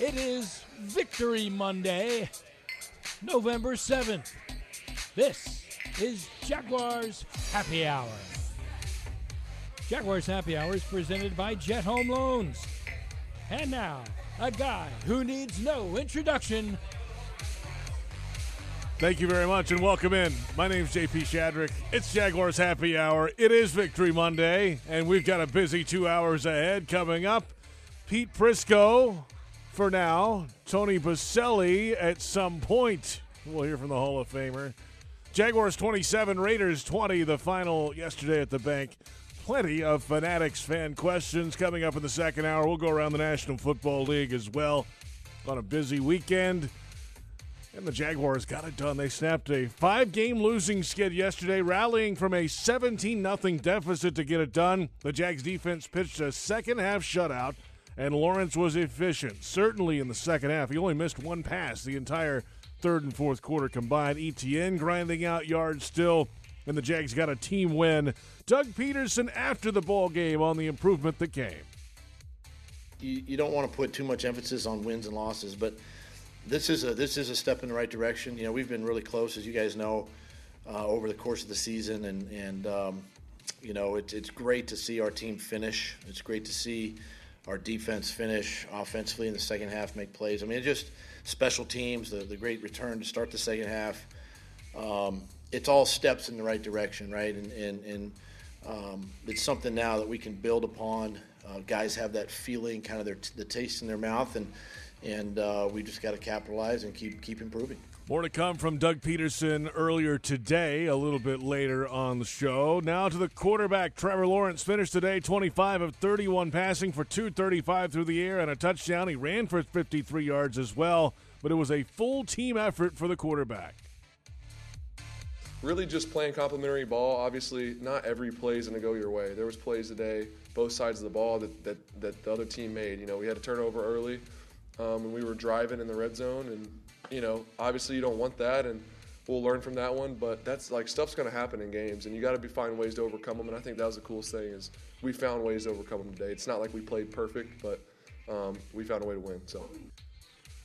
It is Victory Monday, November 7th. This is Jaguars Happy Hour. Jaguars Happy Hour is presented by Jet Home Loans. And now, a guy who needs no introduction. Thank you very much and welcome in. My name's JP Shadrick. It's Jaguars Happy Hour. It is Victory Monday, and we've got a busy two hours ahead coming up. Pete Prisco for now, Tony Boselli at some point. We'll hear from the Hall of Famer. Jaguars 27, Raiders 20, the final yesterday at the bank. Plenty of Fanatics fan questions coming up in the second hour. We'll go around the National Football League as well on a busy weekend. And the Jaguars got it done. They snapped a five game losing skid yesterday, rallying from a 17 0 deficit to get it done. The Jags defense pitched a second half shutout, and Lawrence was efficient, certainly in the second half. He only missed one pass the entire third and fourth quarter combined. ETN grinding out yards still, and the Jags got a team win. Doug Pederson after the ball game on the improvement that came. You, you don't want to put too much emphasis on wins and losses, but this is a this is a step in the right direction. You know, we've been really close, as you guys know, uh, over the course of the season, and and um, you know it's it's great to see our team finish. It's great to see our defense finish offensively in the second half, make plays. I mean, just special teams, the the great return to start the second half. Um, it's all steps in the right direction, right? And and, and um, it's something now that we can build upon. Uh, guys have that feeling, kind of their the taste in their mouth, and and uh, we just got to capitalize and keep keep improving. More to come from Doug Pederson earlier today, a little bit later on the show. Now to the quarterback. Trevor Lawrence finished today 25 of 31 passing for 235 through the air and a touchdown. He ran for 53 yards as well, but it was a full team effort for the quarterback. Really just playing complementary ball. Obviously, not every play is going to go your way. There was plays today, both sides of the ball that, that, that the other team made. You know, we had a turnover early um, and we were driving in the red zone. And you know, obviously you don't want that, and we'll learn from that one. But that's like stuff's going to happen in games, and you got to be find ways to overcome them. And I think that was the coolest thing is we found ways to overcome them today. It's not like we played perfect, but um, we found a way to win. So.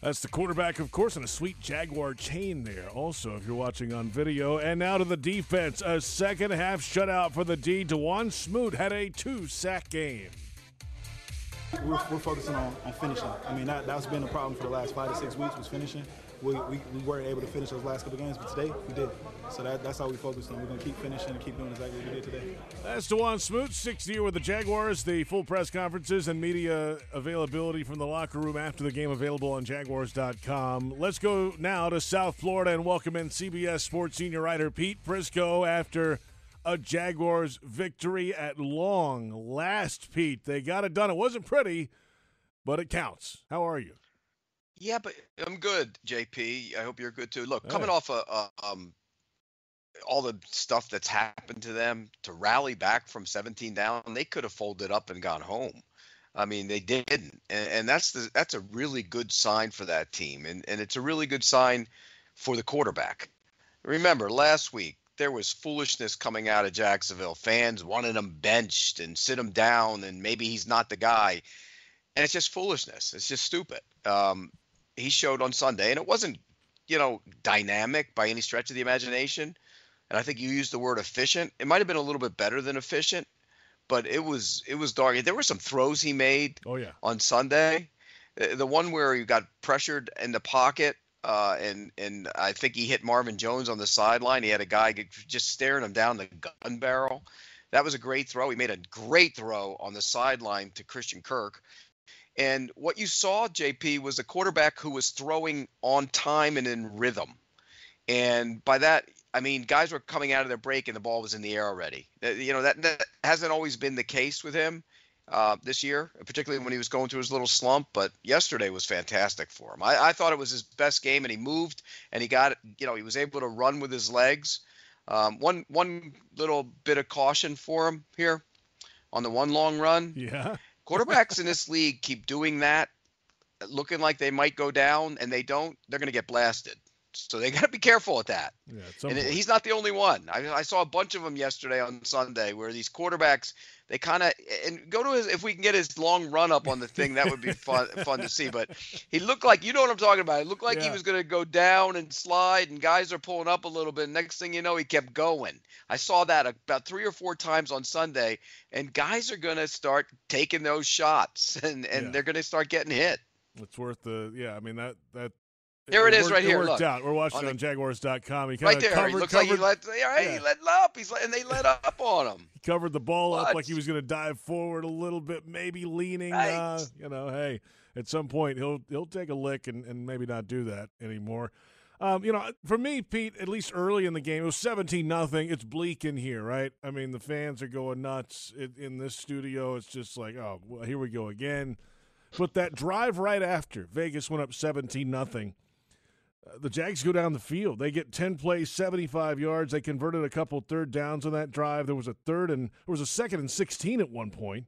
That's the quarterback, of course, and a sweet Jaguar chain there. Also, if you're watching on video. And now to the defense. A second half shutout for the D. Dawuane Smoot had a two sack game we're, we're focusing on, on finishing. I mean, that, that's been a problem for the last five to six weeks was finishing. We, we, we weren't able to finish those last couple games, but today we did. So that, that's how we focused on. We're going to keep finishing and keep doing exactly what we did today. That's Dawuane Smoot, sixth year with the Jaguars. The full press conferences and media availability from the locker room after the game available on Jaguars.com. Let's go now to South Florida and welcome in CBS Sports senior writer Pete Prisco after – a Jaguars victory at long last, Pete. They got it done. It wasn't pretty, but it counts. How are you? Yeah, but I'm good, JP. I hope you're good too. Look, coming right. off a, a, um, all the stuff that's happened to them to rally back from 17 down, they could have folded up and gone home. I mean, they didn't, and, and that's the that's a really good sign for that team, and and it's a really good sign for the quarterback. Remember, last week there was foolishness coming out of Jacksonville. Fans wanted him benched and sit him down, and maybe he's not the guy. And it's just foolishness. It's just stupid. Um, he showed on Sunday, and it wasn't, you know, dynamic by any stretch of the imagination. And I think you used the word efficient. It might have been a little bit better than efficient, but it was it was dark. There were some throws he made. Oh yeah. On Sunday, the one where he got pressured in the pocket uh, and and I think he hit Marvin Jones on the sideline. He had a guy just staring him down the gun barrel. That was a great throw. He made a great throw on the sideline to Christian Kirk. And what you saw, JP, was a quarterback who was throwing on time and in rhythm. And by that, I mean guys were coming out of their break and the ball was in the air already. You know that, that hasn't always been the case with him uh, this year, particularly when he was going through his little slump. But yesterday was fantastic for him. I, I, thought it was his best game, and he moved and he got, you know, he was able to run with his legs. Um, one one little bit of caution for him here on the one long run. Yeah. Quarterbacks in this league keep doing that, looking like they might go down, and they don't. They're going to get blasted. So they got to be careful with that. Yeah, And point. he's not the only one. I, I saw a bunch of them yesterday on Sunday where these quarterbacks they kind of and go to his if we can get his long run up on the thing that would be fun fun to see. But he looked like you know what I'm talking about. It looked like he was going to go down and slide, and guys are pulling up a little bit. Next thing you know, he kept going. I saw that about three or four times on Sunday, and guys are going to start taking those shots, and and Yeah. they're going to start getting hit. It's worth the yeah. I mean that that. There it is worked- right here, worked look. out. We're watching On it on Jaguars.com. He Right there, covered, he looks covered, like he let, yeah, yeah. he letting up. He's let, and they let up on him. he covered the ball up like he was going to dive forward a little bit, maybe leaning. Right. Uh, you know, hey, at some point he'll he'll take a lick and, and maybe not do that anymore. Um, you know, for me, Pete, at least early in the game, it was seventeen nothing. It's bleak in here, right? I mean, the fans are going nuts in, in this studio. It's just like, oh, well, here we go again. But that drive right after Vegas went up seventeen nothing. The Jags go down the field. They get 10 plays, 75 yards. They converted a couple third downs on that drive. There was a third and there was a second and 16 at one point,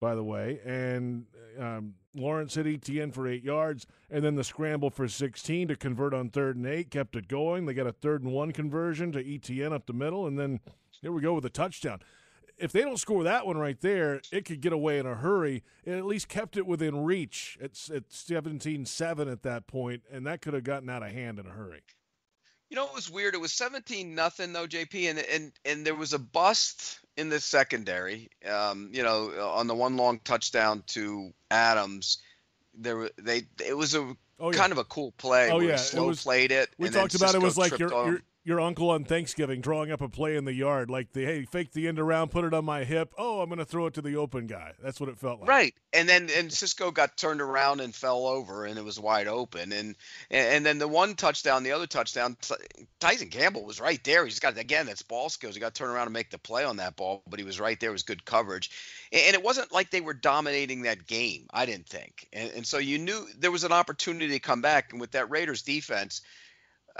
by the way. And um, Lawrence hit ETN for eight yards. And then the scramble for 16 to convert on third and eight kept it going. They got a third and one conversion to ETN up the middle. And then here we go with a touchdown. If they don't score that one right there, it could get away in a hurry. It at least kept it within reach. It's at 17-7 at that point, and that could have gotten out of hand in a hurry. You know, it was weird. It was 17 nothing though, JP, and and and there was a bust in the secondary. Um, you know, on the one long touchdown to Adams, there were they. It was a Oh, yeah. kind of a cool play. Oh, yeah, it slow was- played it. We talked about it was like your, your. Your uncle on Thanksgiving drawing up a play in the yard, like the hey, fake the end around, put it on my hip. Oh, I'm going to throw it to the open guy. That's what it felt like. Right, and then and Cisco got turned around and fell over, and it was wide open, and and then the one touchdown, the other touchdown, Tyson Campbell was right there. He's got again, that's ball skills. He got to turn around and make the play on that ball, but he was right there. It was good coverage, and it wasn't like they were dominating that game. I didn't think, and, and so you knew there was an opportunity to come back, and with that Raiders defense.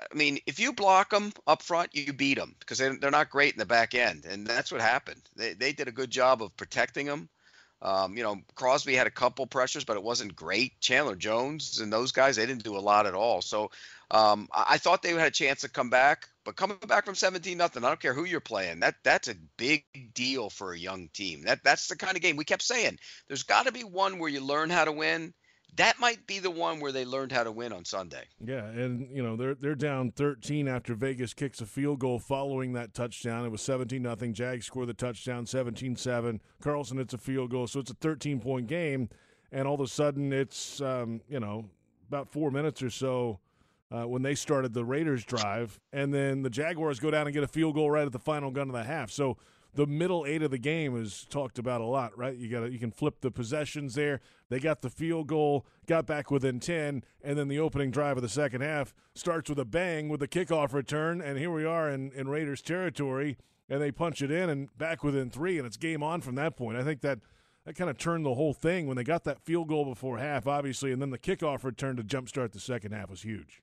I mean, if you block them up front, you beat them because they, they're not great in the back end, and that's what happened. They, they did a good job of protecting them. Um, you know, Crosby had a couple pressures, but it wasn't great. Chandler Jones and those guys, they didn't do a lot at all. So um, I, I thought they had a chance to come back, but coming back from 17 nothing, I don't care who you're playing. That that's a big deal for a young team. That that's the kind of game we kept saying. There's got to be one where you learn how to win. That might be the one where they learned how to win on Sunday. Yeah, and you know they're they're down 13 after Vegas kicks a field goal following that touchdown. It was 17 nothing. Jags score the touchdown 17-7. Carlson hits a field goal, so it's a 13 point game. And all of a sudden, it's um, you know about four minutes or so uh, when they started the Raiders drive, and then the Jaguars go down and get a field goal right at the final gun of the half. So the middle eight of the game is talked about a lot, right? You got you can flip the possessions there. They got the field goal, got back within ten, and then the opening drive of the second half starts with a bang with the kickoff return, and here we are in, in Raiders territory, and they punch it in and back within three, and it's game on from that point. I think that that kind of turned the whole thing when they got that field goal before half, obviously, and then the kickoff return to jumpstart the second half was huge.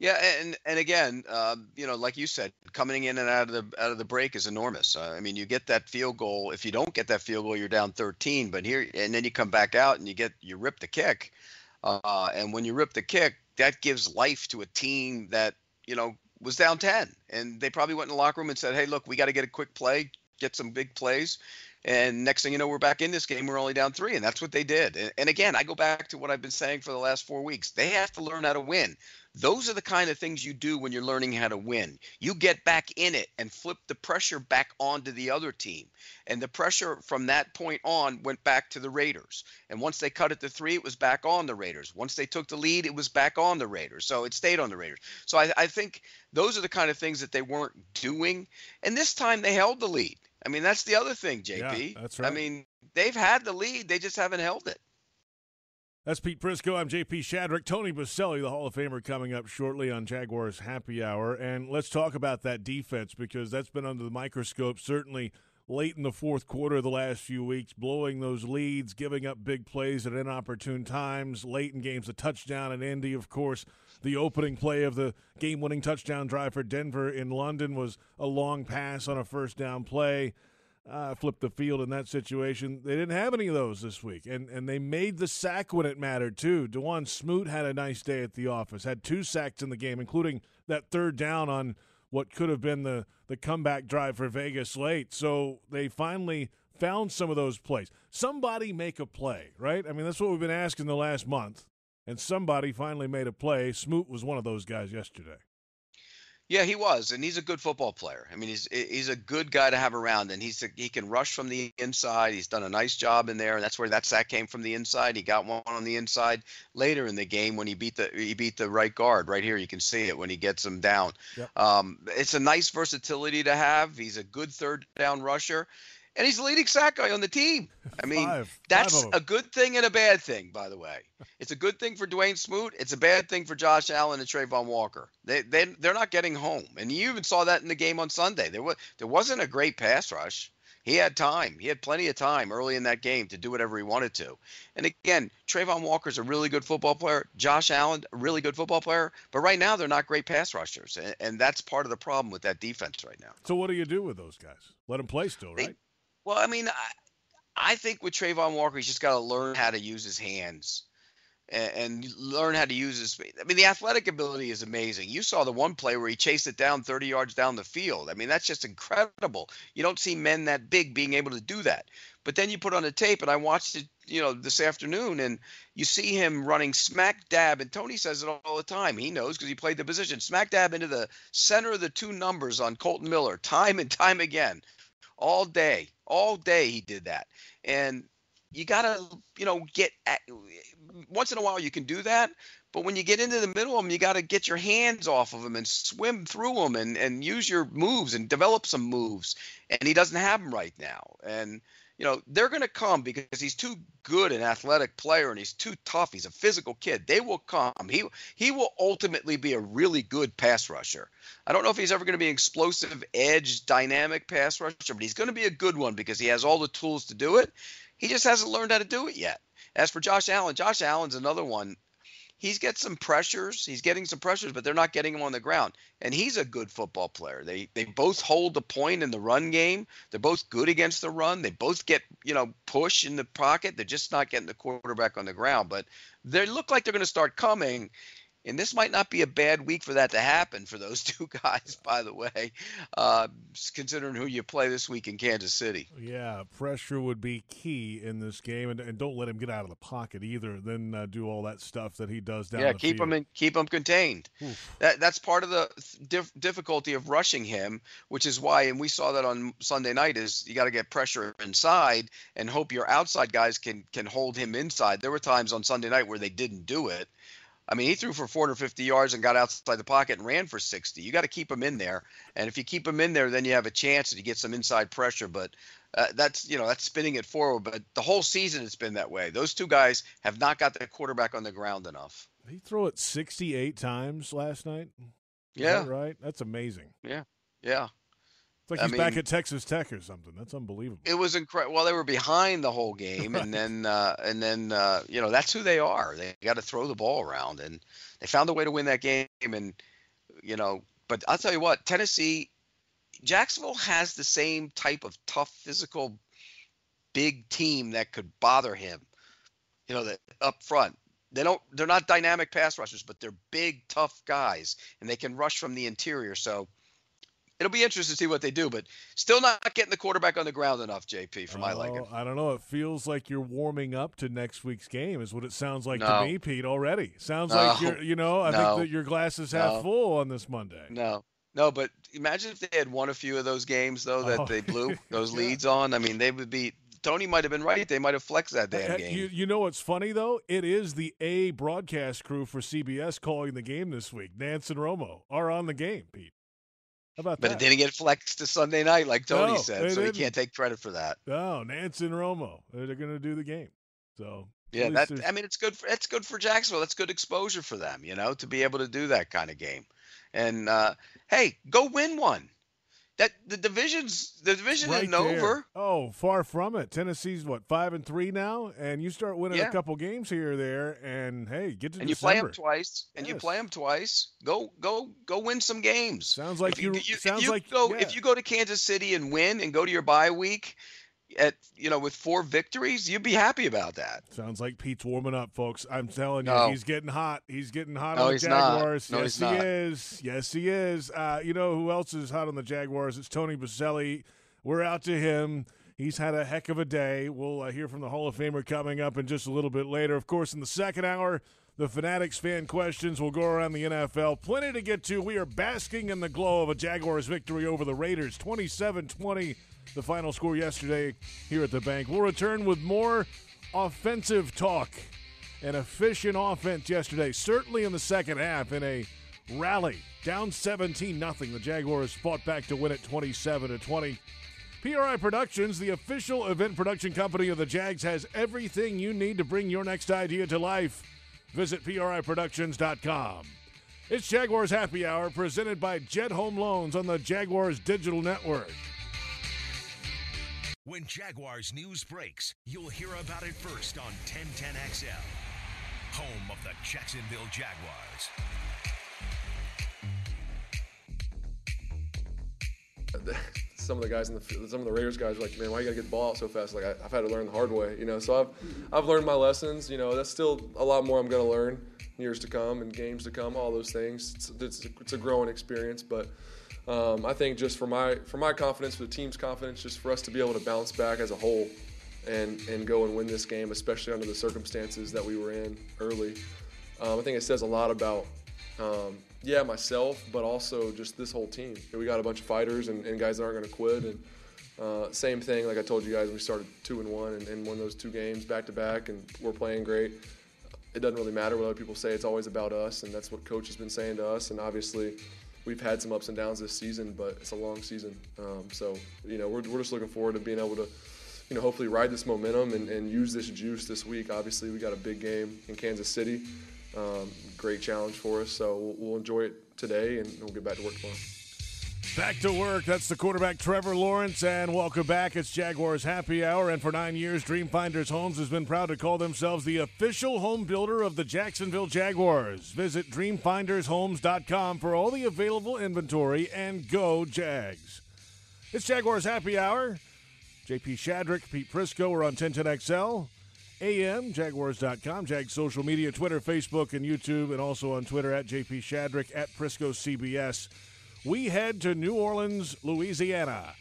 Yeah, and and again, um, you know, like you said, coming in and out of the out of the break is enormous. Uh, I mean, you get that field goal. If you don't get that field goal, you're down 13. But here, and then you come back out and you get you rip the kick, uh, and when you rip the kick, that gives life to a team that you know was down 10, and they probably went in the locker room and said, "Hey, look, we got to get a quick play, get some big plays." And next thing you know, we're back in this game. We're only down three, and that's what they did. And, and again, I go back to what I've been saying for the last four weeks. They have to learn how to win. Those are the kind of things you do when you're learning how to win. You get back in it and flip the pressure back onto the other team. And the pressure from that point on went back to the Raiders. And once they cut it to three, it was back on the Raiders. Once they took the lead, it was back on the Raiders. So it stayed on the Raiders. So I, I think those are the kind of things that they weren't doing. And this time they held the lead. I mean, that's the other thing, JP. Yeah, that's I mean, they've had the lead, they just haven't held it. That's Pete Prisco. I'm JP Shadrick. Tony Boselli, the Hall of Famer, coming up shortly on Jaguars Happy Hour. And let's talk about that defense because that's been under the microscope, certainly late in the fourth quarter of the last few weeks, blowing those leads, giving up big plays at inopportune times, late in games, a touchdown in Indy, of course. The opening play of the game winning touchdown drive for Denver in London was a long pass on a first down play. uh, flip the field in that situation. They didn't have any of those this week, and and they made the sack when it mattered too. Dawuane Smoot had a nice day at the office, had two sacks in the game, including that third down on what could have been the the comeback drive for Vegas late. So they finally found some of those plays. Somebody make a play, right? I mean, that's what we've been asking the last month, and somebody finally made a play. Smoot was one of those guys yesterday. Yeah, he was, and he's a good football player. I mean, he's he's a good guy to have around, and he's a, he can rush from the inside. He's done a nice job in there, and that's where that sack came from the inside. He got one on the inside later in the game when he beat the he beat the right guard. Right here, you can see it when he gets him down. Yep. Um, it's a nice versatility to have. He's a good third down rusher, and he's the leading sack guy on the team. I mean, five, that's five a good thing and a bad thing, by the way. It's a good thing for Dawuane Smoot. It's a bad thing for Josh Allen and Travon Walker. They they they're not getting home, and you even saw that in the game on Sunday. There was there wasn't a great pass rush. He had time. He had plenty of time early in that game to do whatever he wanted to. And again, Travon Walker's a really good football player. Josh Allen, a really good football player. But right now, they're not great pass rushers, and, and that's part of the problem with that defense right now. So what do you do with those guys? Let them play still, right? They, well, I mean, I, I think with Travon Walker, he's just got to learn how to use his hands and, and, learn how to use his. I mean, the athletic ability is amazing. You saw the one play where he chased it down 30 yards down the field. I mean, that's just incredible. You don't see men that big being able to do that. But then you put on the tape, and I watched it, you know, this afternoon, and you see him running smack dab. And Tony says it all the time. He knows because he played the position smack dab into the center of the two numbers on Kolton Miller, time and time again all day, all day he did that. And you got to, you know, get at, once in a while you can do that, but when you get into the middle of them, you got to get your hands off of them and swim through them and, and use your moves and develop some moves. And he doesn't have them right now. And you know, they're going to come because he's too good an athletic player and he's too tough. He's a physical kid. They will come. He he will ultimately be a really good pass rusher. I don't know if he's ever going to be an explosive edge dynamic pass rusher, but he's going to be a good one because he has all the tools to do it. He just hasn't learned how to do it yet. As for Josh Allen, Josh Allen's another one he's get some pressures. He's getting some pressures, but they're not getting him on the ground. And he's a good football player. They they both hold the point in the run game. They're both good against the run. They both get you know push in the pocket. They're just not getting the quarterback on the ground. But they look like they're going to start coming and this might not be a bad week for that to happen for those two guys, by the way, uh, considering who you play this week in Kansas City. Yeah, pressure would be key in this game, and, and don't let him get out of the pocket either. Then uh, do all that stuff that he does down. Yeah, keep field. him in, keep him contained. That that's part of the dif- difficulty of rushing him, which is why, and we saw that on Sunday night, is you got to get pressure inside and hope your outside guys can can hold him inside. There were times on Sunday night where they didn't do it I mean, he threw for 450 yards and got outside the pocket and ran for 60. You got to keep him in there, and if you keep him in there, then you have a chance to get some inside pressure. But uh, that's you know that's spinning it forward. But the whole season it's been that way. Those two guys have not got the quarterback on the ground enough. He threw it 68 times last night. Is yeah, that right. That's amazing. Yeah, yeah. It's like he's I mean, back at Texas Tech or something. That's unbelievable. It was incredible. Well, they were behind the whole game, right. and then uh, and then uh, you know that's who they are. They got to throw the ball around, and they found a way to win that game. And you know, but I'll tell you what, Tennessee, Jacksonville has the same type of tough, physical, big team that could bother him. You know, that up front. They don't. They're not dynamic pass rushers, but they're big, tough guys, and they can rush from the interior. So it'll be interesting to see what they do, but still not getting the quarterback on the ground enough, JP, for my oh, liking. I don't know. It feels like you're warming up to next week's game, is what it sounds like no. to me, Pete. Already sounds no. like you're. You know, I no. think that your glass is half full on this Monday. No. No, but imagine if they had won a few of those games though that oh. they blew those yeah. leads on. I mean, they would be Tony might have been right. They might have flexed that damn game. You, you know what's funny though? It is the A broadcast crew for CBS calling the game this week. Nance and Romo are on the game, Pete. How about but that? it didn't get flexed to Sunday night, like Tony no, said, so didn't. he can't take credit for that. No, Nance and Romo, they're going to do the game. So yeah, that I mean, it's good. For, it's good for Jacksonville. That's good exposure for them, you know, to be able to do that kind of game. And uh, hey, go win one. That the division's the division Right isn't there. over. Oh, far from it. Tennessee's what five and three now, and you start winning a couple games here or there, and hey, get to And you play them twice, and you play them twice. Go, go, go! Win some games. Sounds like if you, you- if sounds you like- go yeah. if you go to Kansas City and win and go to your bye week at you know with four victories, you'd be happy about that. Sounds like Pete's warming up, folks. I'm telling you, No. he's getting hot. He's getting hot No, on the. Jaguars. No, yes, he not. is. Yes, he is. Uh, you know who else is hot on the Jaguars? It's Tony Boselli. We're out to him. He's had a heck of a day. We'll uh, hear from the Hall of Famer coming up in just a little bit later. Of course, in the second hour, the Fanatics fan questions will go around the NFL. Plenty to get to. We are basking in the glow of a Jaguars victory over the Raiders, 27-20, the final score yesterday here at the bank. We'll return with more offensive talk and efficient offense yesterday, certainly in the second half in a rally. Down 17 nothing. The Jaguars fought back to win it 27 to 20. PRI Productions, the official event production company of the Jags, has everything you need to bring your next idea to life. Visit PRIProductions.com. It's Jaguars Happy Hour presented by Jet Home Loans on the Jaguars Digital Network. When Jaguars news breaks, you'll hear about it first on 1010XL, home of the Jacksonville Jaguars. Uh, some of the guys in the some of the Raiders guys are like, man, why you gotta get the ball out so fast? Like I, I've had to learn the hard way, you know. So I've I've learned my lessons. You know, that's still a lot more I'm gonna learn years to come and games to come. All those things. It's, it's, it's a growing experience, but. Um, I think just for my for my confidence, for the team's confidence, just for us to be able to bounce back as a whole, and and go and win this game, especially under the circumstances that we were in early. Um, I think it says a lot about um, yeah myself, but also just this whole team. We got a bunch of fighters and, and guys that aren't going to quit. And uh, same thing, like I told you guys, we started two and one and, and won those two games back to back, and we're playing great. It doesn't really matter what other people say. It's always about us, and that's what coach has been saying to us. And obviously, we've had some ups and downs this season, but it's a long season. Um, so you know, we're, we're just looking forward to being able to, you know, hopefully ride this momentum and, and use this juice this week. Obviously, we got a big game in Kansas City. Um, great challenge for us, so we'll, we'll enjoy it today, and we'll get back to work tomorrow. Back to work. That's the quarterback Trevor Lawrence, and welcome back. It's Jaguars Happy Hour, and for nine years, Dreamfinders Homes has been proud to call themselves the official home builder of the Jacksonville Jaguars. Visit DreamfindersHomes.com for all the available inventory, and go Jags. It's Jaguars Happy Hour. JP Shadrick, Pete Prisco, we're on 1010XL. AM, Jaguars.com, Jag social media, Twitter, Facebook, and YouTube, and also on Twitter at JP Shadrick, at Prisco CBS. We head to New Orleans, Louisiana.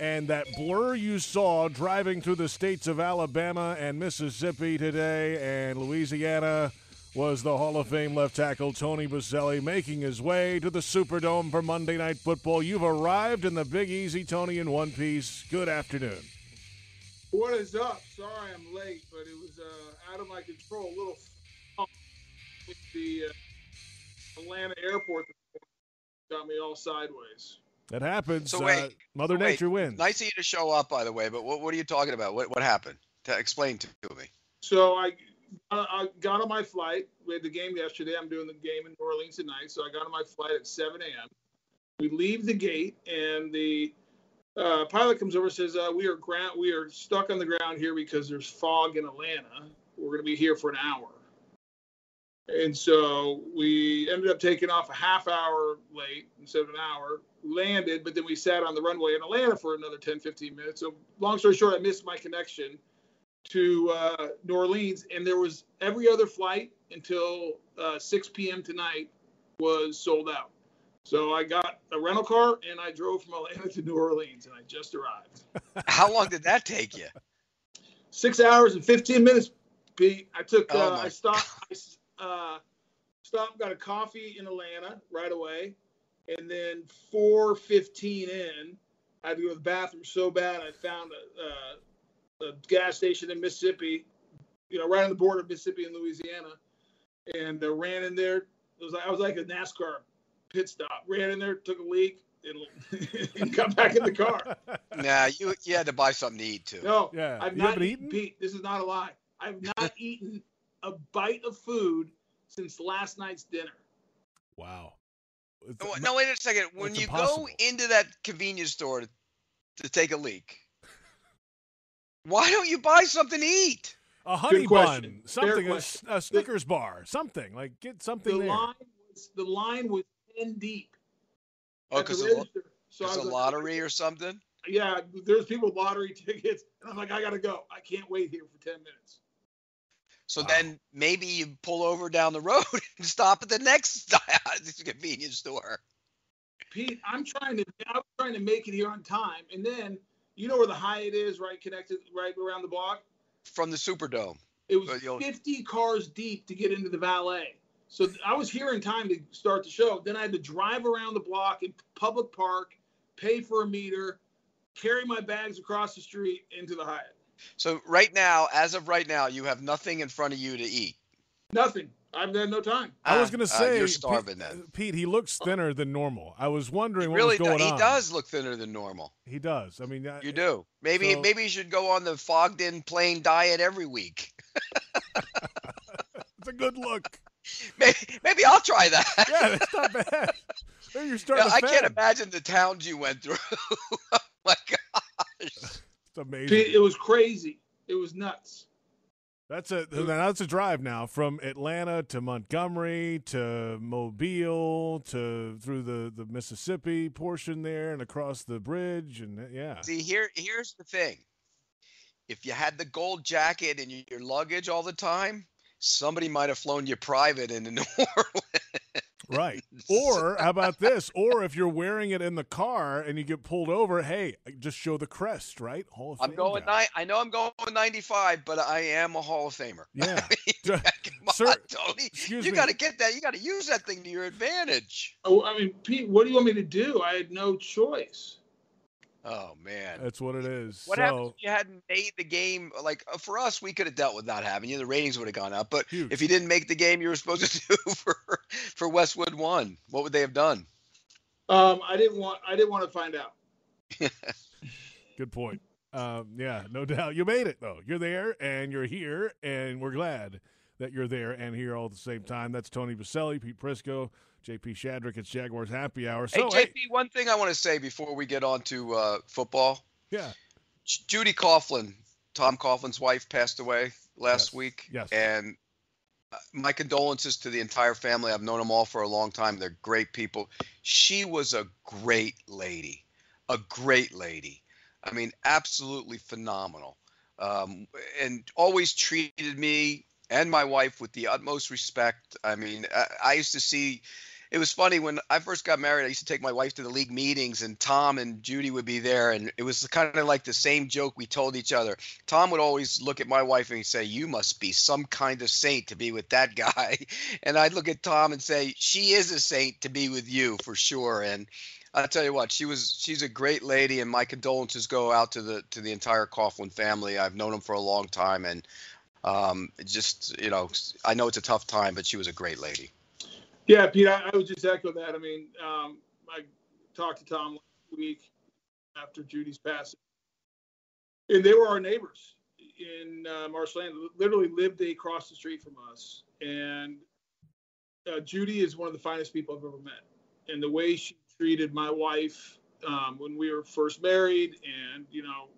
And that blur you saw driving through the states of Alabama and Mississippi today and Louisiana was the Hall of Fame left tackle Tony Boselli making his way to the Superdome for Monday Night Football. You've arrived in the Big Easy, Tony, in one piece. Good afternoon. What is up? Sorry I'm late, but it was uh, out of my control. A little with the uh, Atlanta airport got me all sideways. That happens. So Uh, wait, Mother so wait, Nature wins. Nice of you to show up, by the way. But what, what are you talking about? What what happened? To explain to me. So I, I got on my flight. We had the game yesterday. I'm doing the game in New Orleans tonight. So I got on my flight at 7 a.m. We leave the gate, and the uh, pilot comes over and says, uh, "We are ground. We are stuck on the ground here because there's fog in Atlanta. We're going to be here for an hour." And so we ended up taking off a half hour late instead of an hour. Landed, but then we sat on the runway in Atlanta for another 10, 15 minutes. So long story short, I missed my connection to uh, New Orleans, and there was every other flight until uh, 6 p.m. tonight was sold out. So I got a rental car and I drove from Atlanta to New Orleans, and I just arrived. How long did that take you? Six hours and 15 minutes, Pete. I took, Oh uh, I stopped, I uh, stopped, got a coffee in Atlanta right away, and then 4:15 in, I had to go to the bathroom so bad I found a, a, a gas station in Mississippi, you know, right on the border of Mississippi and Louisiana, and uh, ran in there. It was like I was like a NASCAR pit stop. Ran in there, took a leak, and, and got back in the car. Nah, you you had to buy something to eat too. No, Yeah. I've You not haven't eaten, eaten? Pete. This is not a lie. I've not eaten a bite of food since last night's dinner. Wow. It's- Oh, No, wait a second. When you impossible. go into that convenience store to, to take a leak, why don't you buy something to eat? a honey bun, something, a, question. s- a Snickers bar, something like get The something there. line was the line was ten deep. Oh, because of, register. So I a was like, lottery or something? Yeah, there's people with lottery tickets, and I'm like, I gotta go. I can't wait here for ten minutes. So Wow. then maybe you pull over down the road and stop at the next convenience store. Pete, I'm trying to I was trying to make it here on time, and then you know where the Hyatt is, right connected, right around the block. From the Superdome. It was uh, But you'll- 50 cars deep to get into the valet. So I was here in time to start the show. Then I had to drive around the block in public park, pay for a meter, carry my bags across the street into the Hyatt. So right now, as of right now, you have nothing in front of you to eat. Nothing. I've had no time. I was Ah, going to uh, say, you're Pete- starving then. Pete, he looks thinner than normal. I was wondering He what really was going do- he on. does look thinner than normal. He does. I mean, uh, You do. Maybe So- maybe you should go on the fogged in plane diet every week. it's a good look. Maybe, maybe I'll try that. Yeah, that's not bad. Maybe you're Yeah, starting. I to can't imagine the towns you went through. oh my gosh. It's amazing. It was crazy. It was nuts. That's a that's a drive now from Atlanta to Montgomery to Mobile to through the, the Mississippi portion there and across the bridge and uh, yeah. See, here here's the thing. If you had the gold jacket in your luggage all the time, somebody might have flown you private into New Orleans. Right. Or how about this? Or if you're wearing it in the car and you get pulled over, hey, just show the crest, right? Hall of I'm Fame going guy. nine. I know I'm going 95, but I am a Hall of Famer. Yeah. Come on, Sir, Tony. excuse You me. got to get that. You got to use that thing to your advantage. Oh, I mean, Pete, what do you want me to do? I had no choice. Oh man. That's what it is. What so happens if you hadn't made the game? Like uh, for us, we could have dealt with not having you. The ratings would have gone up. But Huge. if you didn't make the game you were supposed to do for for Westwood One, what would they have done? Um, I didn't want. I didn't want to find out. good point. Um, yeah, no doubt. You made it though. You're there and you're here, and we're glad that you're there and here all at the same time. That's Tony Boselli, Pete Prisco, JP Shadrick. It's Jaguars Happy Hour. So hey, JP, one thing I want to say before we get on to uh, football. yeah, Judy Coughlin, Tom Coughlin's wife, passed away last Yes, week. yes. And my condolences to the entire family. I've known them all for a long time. They're great people. She was a great lady, a great lady. I mean, absolutely phenomenal. Um, and always treated me and my wife with the utmost respect. I mean, I, I used to see. It was funny when I first got married. I used to take my wife to the league meetings, and Tom and Judy would be there, and it was kind of like the same joke we told each other. Tom would always look at my wife and he'd say, "You must be some kind of saint to be with that guy," and I'd look at Tom and say, "She is a saint to be with you for sure." And I tell you what, she was she's a great lady, and my condolences go out to the to the entire Coughlin family. I've known them for a long time, and um, just you know, I know it's a tough time, but she was a great lady. Yeah, Pete, I, I would just echo that. I mean, um, I talked to Tom last week after Judy's passing, and they were our neighbors in uh, Marshland. Literally lived across the street from us, and uh, Judy is one of the finest people I've ever met. And the way she treated my wife um, when we were first married, and you know,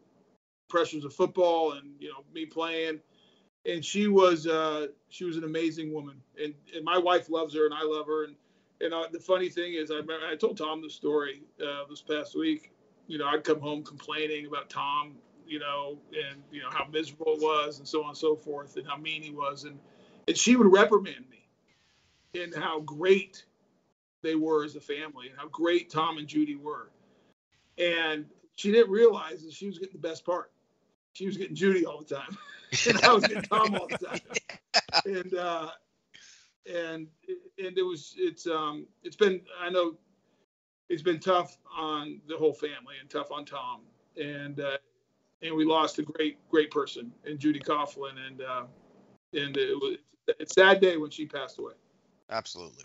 pressures of football, and you know, me playing and she was uh, she was an amazing woman, and, and my wife loves her, and I love her, and and uh, the funny thing is, I remember, I told Tom the story uh, this past week. You know, I'd come home complaining about Tom, you know, and you know how miserable it was, and so on and so forth, and how mean he was, and and she would reprimand me, and how great they were as a family, and how great Tom and Judy were, and she didn't realize that she was getting the best part. She was getting Judy all the time. and I was getting Tom all the time. And uh, and and it was it's um it's been I know it's been tough on the whole family and tough on Tom and uh, and we lost a great great person in Judy Coughlin and uh, and it was it's a sad day when she passed away. Absolutely.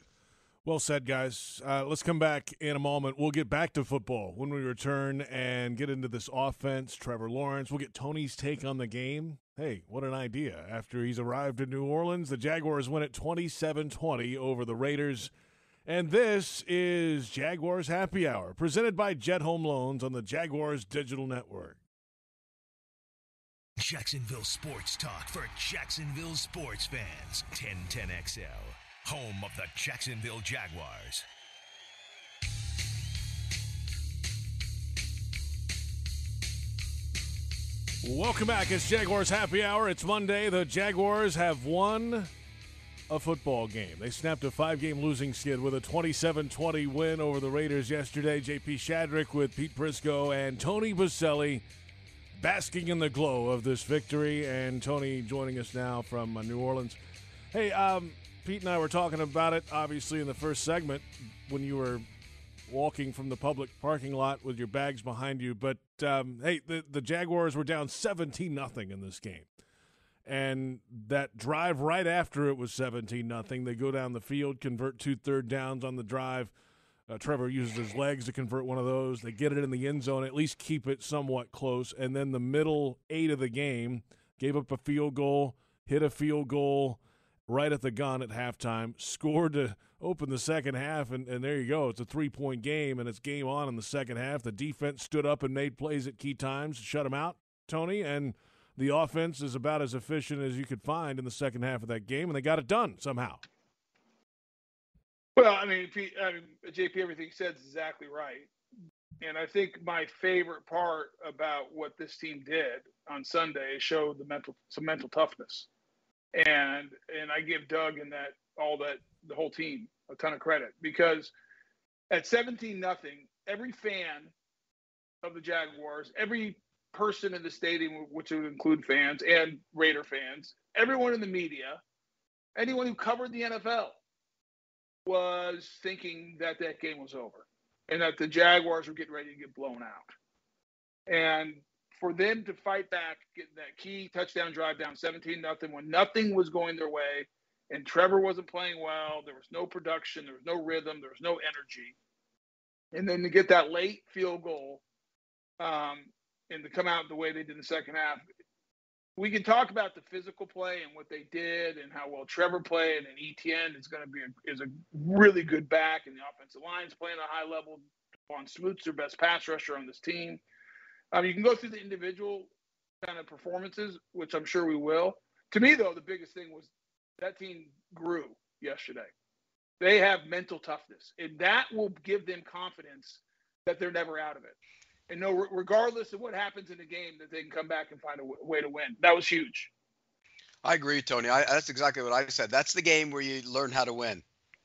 Well said, guys. Uh, let's come back in a moment. We'll get back to football when we return and get into this offense. Trevor Lawrence. We'll get Tony's take on the game. Hey, what an idea. After he's arrived in New Orleans, the Jaguars win at 27 20 over the Raiders. And this is Jaguars Happy Hour, presented by Jet Home Loans on the Jaguars Digital Network. Jacksonville Sports Talk for Jacksonville sports fans. 1010XL, home of the Jacksonville Jaguars. Welcome back. It's Jaguars Happy Hour. It's Monday. The Jaguars have won a football game. They snapped a five game losing skid with a 27 20 win over the Raiders yesterday. JP Shadrick with Pete Prisco and Tony Boselli basking in the glow of this victory. And Tony joining us now from uh, New Orleans. Hey, um, Pete and I were talking about it, obviously, in the first segment when you were walking from the public parking lot with your bags behind you. But um, hey, the, the Jaguars were down 17 nothing in this game. And that drive right after it was 17 nothing. They go down the field, convert two third downs on the drive. Uh, Trevor uses his legs to convert one of those. They get it in the end zone, at least keep it somewhat close. And then the middle eight of the game gave up a field goal, hit a field goal right at the gun at halftime, scored to open the second half, and, and there you go. It's a three point game, and it's game on in the second half. The defense stood up and made plays at key times, shut them out, Tony, and the offense is about as efficient as you could find in the second half of that game, and they got it done somehow. Well, I mean, mean, JP, everything said is exactly right. And I think my favorite part about what this team did on Sunday is show the mental some mental toughness. And and I give Doug and that all that the whole team a ton of credit because at 17 nothing, every fan of the Jaguars, every person in the stadium, which would include fans and Raider fans, everyone in the media, anyone who covered the NFL was thinking that that game was over and that the Jaguars were getting ready to get blown out. And for them to fight back, get that key touchdown drive down 17 nothing when nothing was going their way and Trevor wasn't playing well, there was no production, there was no rhythm, there was no energy. And then to get that late field goal um, and to come out the way they did in the second half, we can talk about the physical play and what they did and how well Trevor played and ETN is going to be a, is a really good back and the offensive line's playing at a high level. On Smoot's their best pass rusher on this team. Um, you can go through the individual kind of performances, which I'm sure we will. To me, though, the biggest thing was that team grew yesterday. They have mental toughness, and that will give them confidence that they're never out of it and no, regardless of what happens in the game that they can come back and find a w- way to win. That was huge. I agree, Tony. I, that's exactly what I said. That's the game where you learn how to win.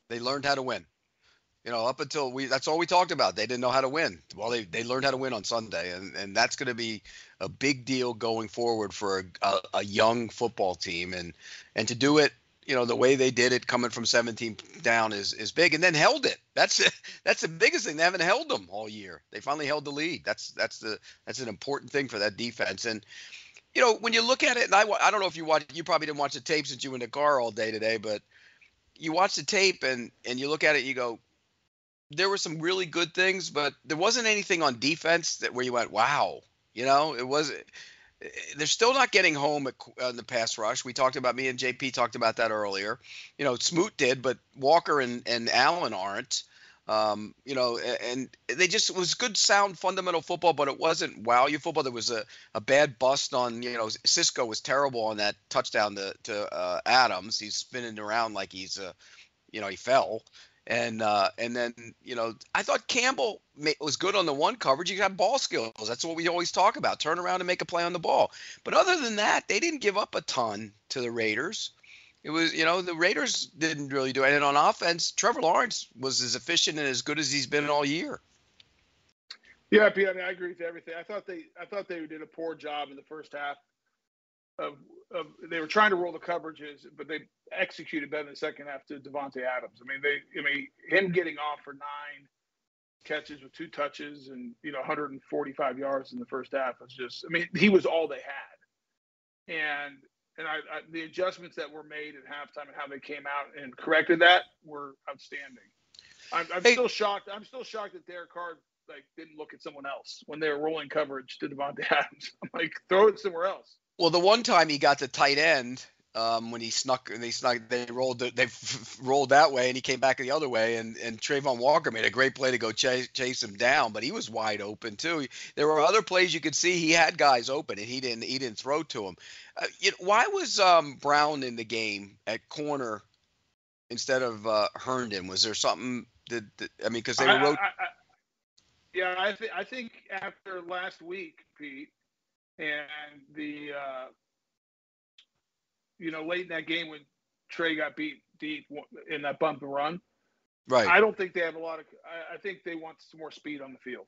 They learned how to win. You know, up until we that's all we talked about. They didn't know how to win. Well, they they learned how to win on Sunday, and and that's going to be a big deal going forward for a, a, a young football team, and and to do it you know the way they did it coming from 17 down is is big and then held it. That's that's the biggest thing. They haven't held them all year. They finally held the lead. That's that's the that's an important thing for that defense. And you know when you look at it and i, I don't know if you watched, you probably didn't watch the tape since you were in the car all day today but you watch the tape and and you look at it you go there were some really good things but there wasn't anything on defense that where you went wow you know it was they're still not getting home at, the pass rush. We talked about me and JP talked about that earlier. You know, Smoot did, but Walker and, and Allen aren't. Um, you know, and they just was good, sound, fundamental football, but it wasn't wow you football. There was a, a bad bust on, you know, Cisco was terrible on that touchdown to, to uh, Adams. He's spinning around like he's, uh, you know, he fell and uh, and then you know I thought Campbell was good on the one coverage. You got ball skills. That's what we always talk about. Turn around and make a play on the ball. But other than that, they didn't give up a ton to the Raiders. It was you know the Raiders didn't really do it. And on offense, Trevor Lawrence was as efficient and as good as he's been all year. Yeah. I mean, I agree with everything. I thought they I thought they did a poor job in the first half of, of they were trying to roll the coverages, but they executed better in the second half to Davante Adams. I mean, they I mean him getting off for nine catches with two touches and you know 145 yards in the first half was just I mean he was all they had, and and I, I the adjustments that were made at halftime and how they came out and corrected that were outstanding. I'm, I'm hey. still shocked. I'm still shocked that Derek Carr like didn't look at someone else when they were rolling coverage to Davante Adams. I'm like, throw it somewhere else. Well, the one time he got to tight end, um, when he snuck they snuck they rolled they rolled that way and he came back the other way and and Travon Walker made a great play to go chase, chase him down but he was wide open too. There were other plays you could see he had guys open and he didn't he didn't throw to him. Uh, you know, why was um, Brown in the game at corner instead of uh, Herndon? Was there something that, that I mean because they were I- I- I- yeah, I, th- I think after last week, Pete, and the uh, you know late in that game when Tre got beat deep in that bump and run, right I don't think they have a lot of. I, I think they want some more speed on the field.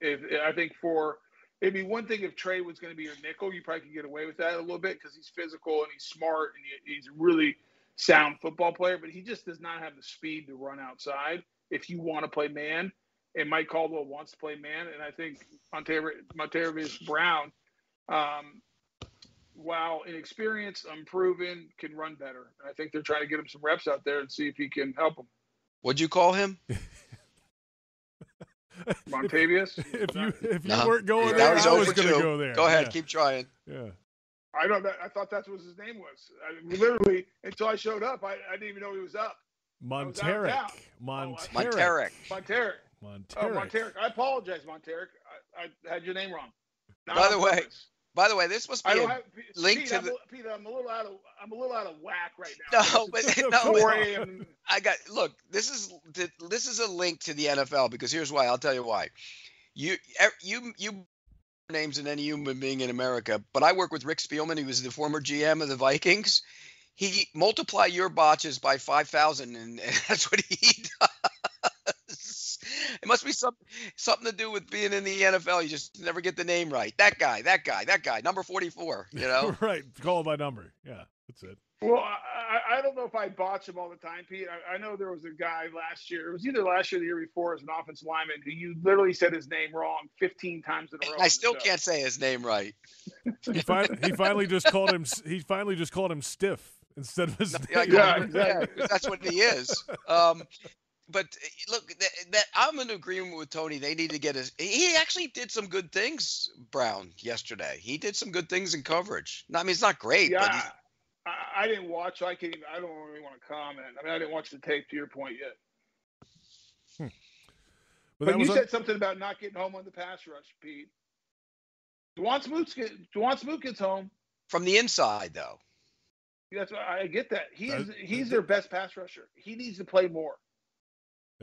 If I think for it'd be one thing if Tre was going to be your nickel, you probably could get away with that a little bit because he's physical and he's smart and he, he's a really sound football player. But he just does not have the speed to run outside if you want to play man. And Mike Caldwell wants to play man, and I think Montavious Brown, um, while inexperienced, unproven, can run better. And I think they're trying to get him some reps out there and see if he can help them. what'd you call him Montavious. If you if you No. weren't going Now there, he's I was over going to go there. go ahead Yeah. keep trying Yeah. I don't. know. I thought that's what his name was. I, literally, until I showed up, I, I didn't even know he was up. was out of Montaric. Montaric. Montaric Montaric. Oh, Montaric. Montaric. I apologize, Montaric. I, I had your name wrong. By the way, purpose. by the way this must be I a don't have link Pete, to I'm, the- a- Pete, I'm a little out of. I'm a little out of whack right now. No, but no, but I got look. This is this is a link to the NFL because here's why. I'll tell you why. You you you names in any human being in America, but I work with Rick Spielman. He was the former GM of the Vikings. He multiply your botches by five thousand, and, and that's what he does. It must be some something to do with being in the NFL. You just never get the name right. That guy, that guy, that guy, number forty-four. You know. right. Call it by number. Yeah. That's it. Well, I, I, I don't know if I botch him all the time, Pete. I, I know there was a guy last year. It was either last year or the year before as an offensive lineman who you literally said his name wrong 15 times in a row. I still can't say his name right. He, fi- he finally just called him. He finally just called him stiff instead of his Yeah, name. Yeah, yeah, exactly. that's what he is. Um, but uh, look, that, that I'm in agreement with Tony. They need to get his. He actually did some good things, Brown, yesterday. He did some good things in coverage. I mean, it's not great, but Yeah, I, I didn't watch. So I can't. Even, I don't really want to comment. I mean, I didn't watch the tape. To your point yet, But but, you was un- said something about not getting home on the pass rush, Pete. Dawuane Smoot get Dawuane Smoot gets home. from the inside though. That's what I get that. He is That- he's their best pass rusher. He needs to play more.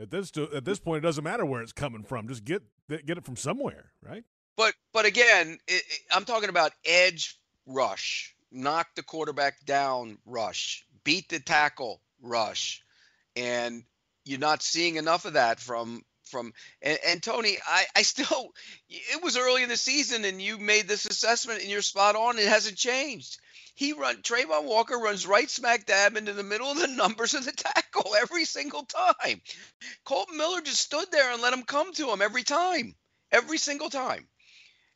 At this at this point, it doesn't matter where it's coming from. Just get get it from somewhere, right? But but again, it, it- I'm talking about edge rush, knock the quarterback down rush, beat the tackle rush, and you're not seeing enough of that from from and, and Tony. I I still it was early in the season, and you made this assessment, and you're spot on. It hasn't changed. He run Travon Walker runs right smack dab into the middle of the numbers of the tackle every single time. Kolton Miller just stood there and let him come to him every time, every single time.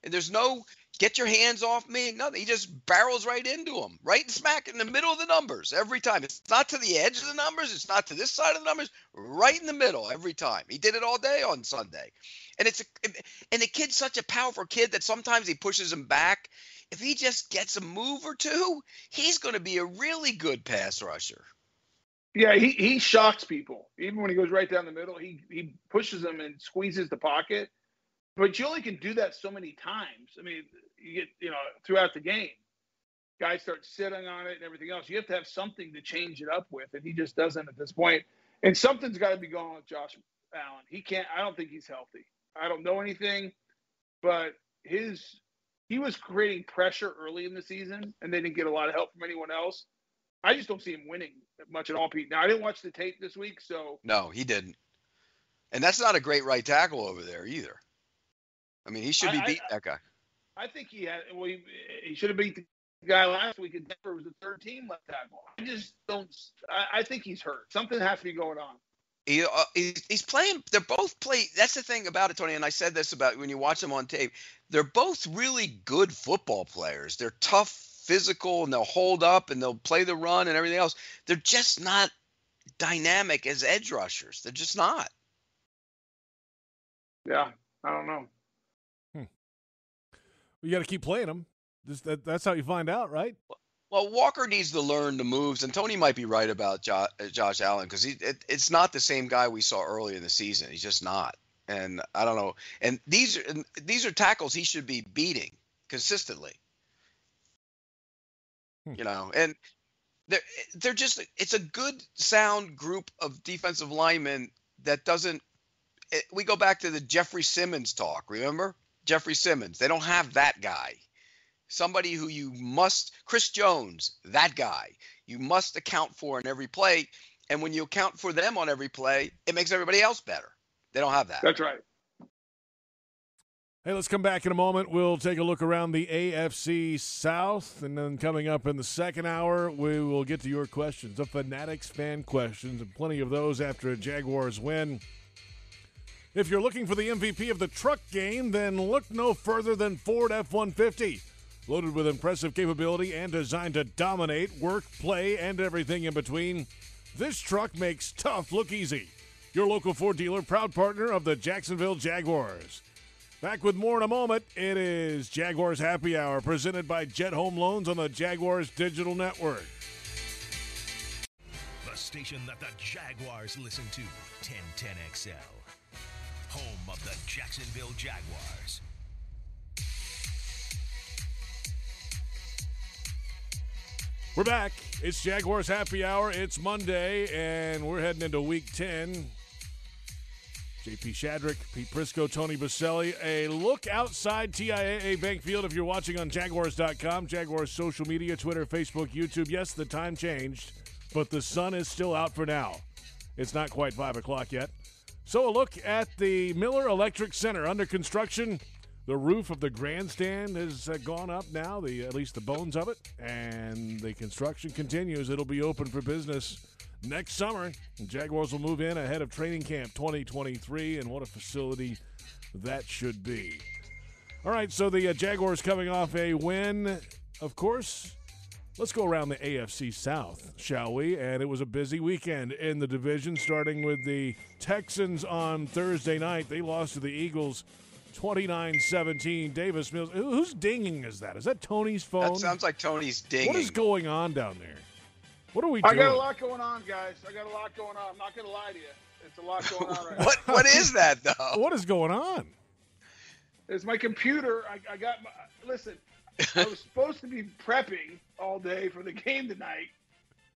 And there's no get your hands off me, nothing. He just barrels right into him, right smack in the middle of the numbers every time. It's not to the edge of the numbers, it's not to this side of the numbers, right in the middle every time. He did it all day on Sunday. And it's a, and the kid's such a powerful kid that sometimes he pushes him back. If he just gets a move or two, he's going to be a really good pass rusher. Yeah, he, he shocks people. Even when he goes right down the middle, he he pushes them and squeezes the pocket. But you only can do that so many times. I mean, you get you know throughout the game, guys start sitting on it and everything else. You have to have something to change it up with, and he just doesn't at this point. And something's got to be going with Josh Allen. He can't. I don't think he's healthy. I don't know anything, but his he was creating pressure early in the season, and they didn't get a lot of help from anyone else. I just don't see him winning much at all, Pete. Now I didn't watch the tape this week, so No, he didn't. And that's not a great right tackle over there either. I mean, he should be I- I- that guy. I think he had. Well, he, he should have beat the guy last week. And Denver was the third team left tackle. I just don't. I, I think he's hurt. Something has to be going on. He, uh, he's, he's playing. They're both play. That's the thing about it, Tony. And I said this about when you watch them on tape. They're both really good football players. They're tough, physical, and they'll hold up and they'll play the run and everything else. They're just not dynamic as edge rushers. They're just not. Yeah, I don't know. You got to keep playing them. Just that, that's how you find out, right? Well, Well, Walker needs to learn the moves, and Tony might be right about Josh, Josh Allen because it, it's not the same guy we saw early in the season. He's just not, and I don't know. And these are these are tackles he should be beating consistently. Hmm. You know, and they're they're just it's a good sound group of defensive linemen that doesn't. It, eh, we go back to the Jeffrey Simmons talk. Remember Jeffrey Simmons? They don't have that guy. Somebody who you must Chris Jones, that guy you must account for in every play. And when you account for them on every play, it makes everybody else better. They don't have that. That's right. Hey, let's come back in a moment. We'll take a look around the AFC South. And then coming up in the second hour, we will get to your questions, the Fanatics fan questions, and plenty of those after a Jaguars win. If you're looking for the MVP of the truck game, then look no further than Ford F 150. Loaded with impressive capability and designed to dominate work, play, and everything in between, this truck makes tough look easy. Your local Ford dealer, proud partner of the Jacksonville Jaguars. Back with more in a moment. It is Jaguars Happy Hour presented by Jet Home Loans on the Jaguars Digital Network. The station that the Jaguars listen to, 1010XL. Home of the Jacksonville Jaguars. We're back. It's Jaguars Happy Hour. It's Monday, and we're heading into week 10. JP Shadrick, Pete Prisco, Tony Boselli. A look outside TIAA Bank Field if you're watching on Jaguars.com, Jaguars social media, Twitter, Facebook, YouTube. Yes, the time changed, but the sun is still out for now. It's not quite 5 o'clock yet. So a look at the Miller Electric Center under construction. The roof of the grandstand has uh, gone up now, the at least the bones of it, and the construction continues. It'll be open for business next summer. Jaguars will move in ahead of training camp 2023, and what a facility that should be. All right, so the uh, Jaguars coming off a win, of course. Let's go around the AFC South, shall we? And it was a busy weekend in the division, starting with the Texans on Thursday night. They lost to the Eagles 29 17. Davis Mills. Who's dinging is that? Is that Tony's phone? That sounds like Tony's dinging. What is going on down there? What are we doing? I got a lot going on, guys. I got a lot going on. I'm not going to lie to you. It's a lot going on right what, What is that, though? What is going on? It's my computer. I, I got my. Listen, I was supposed to be prepping all day for the game tonight,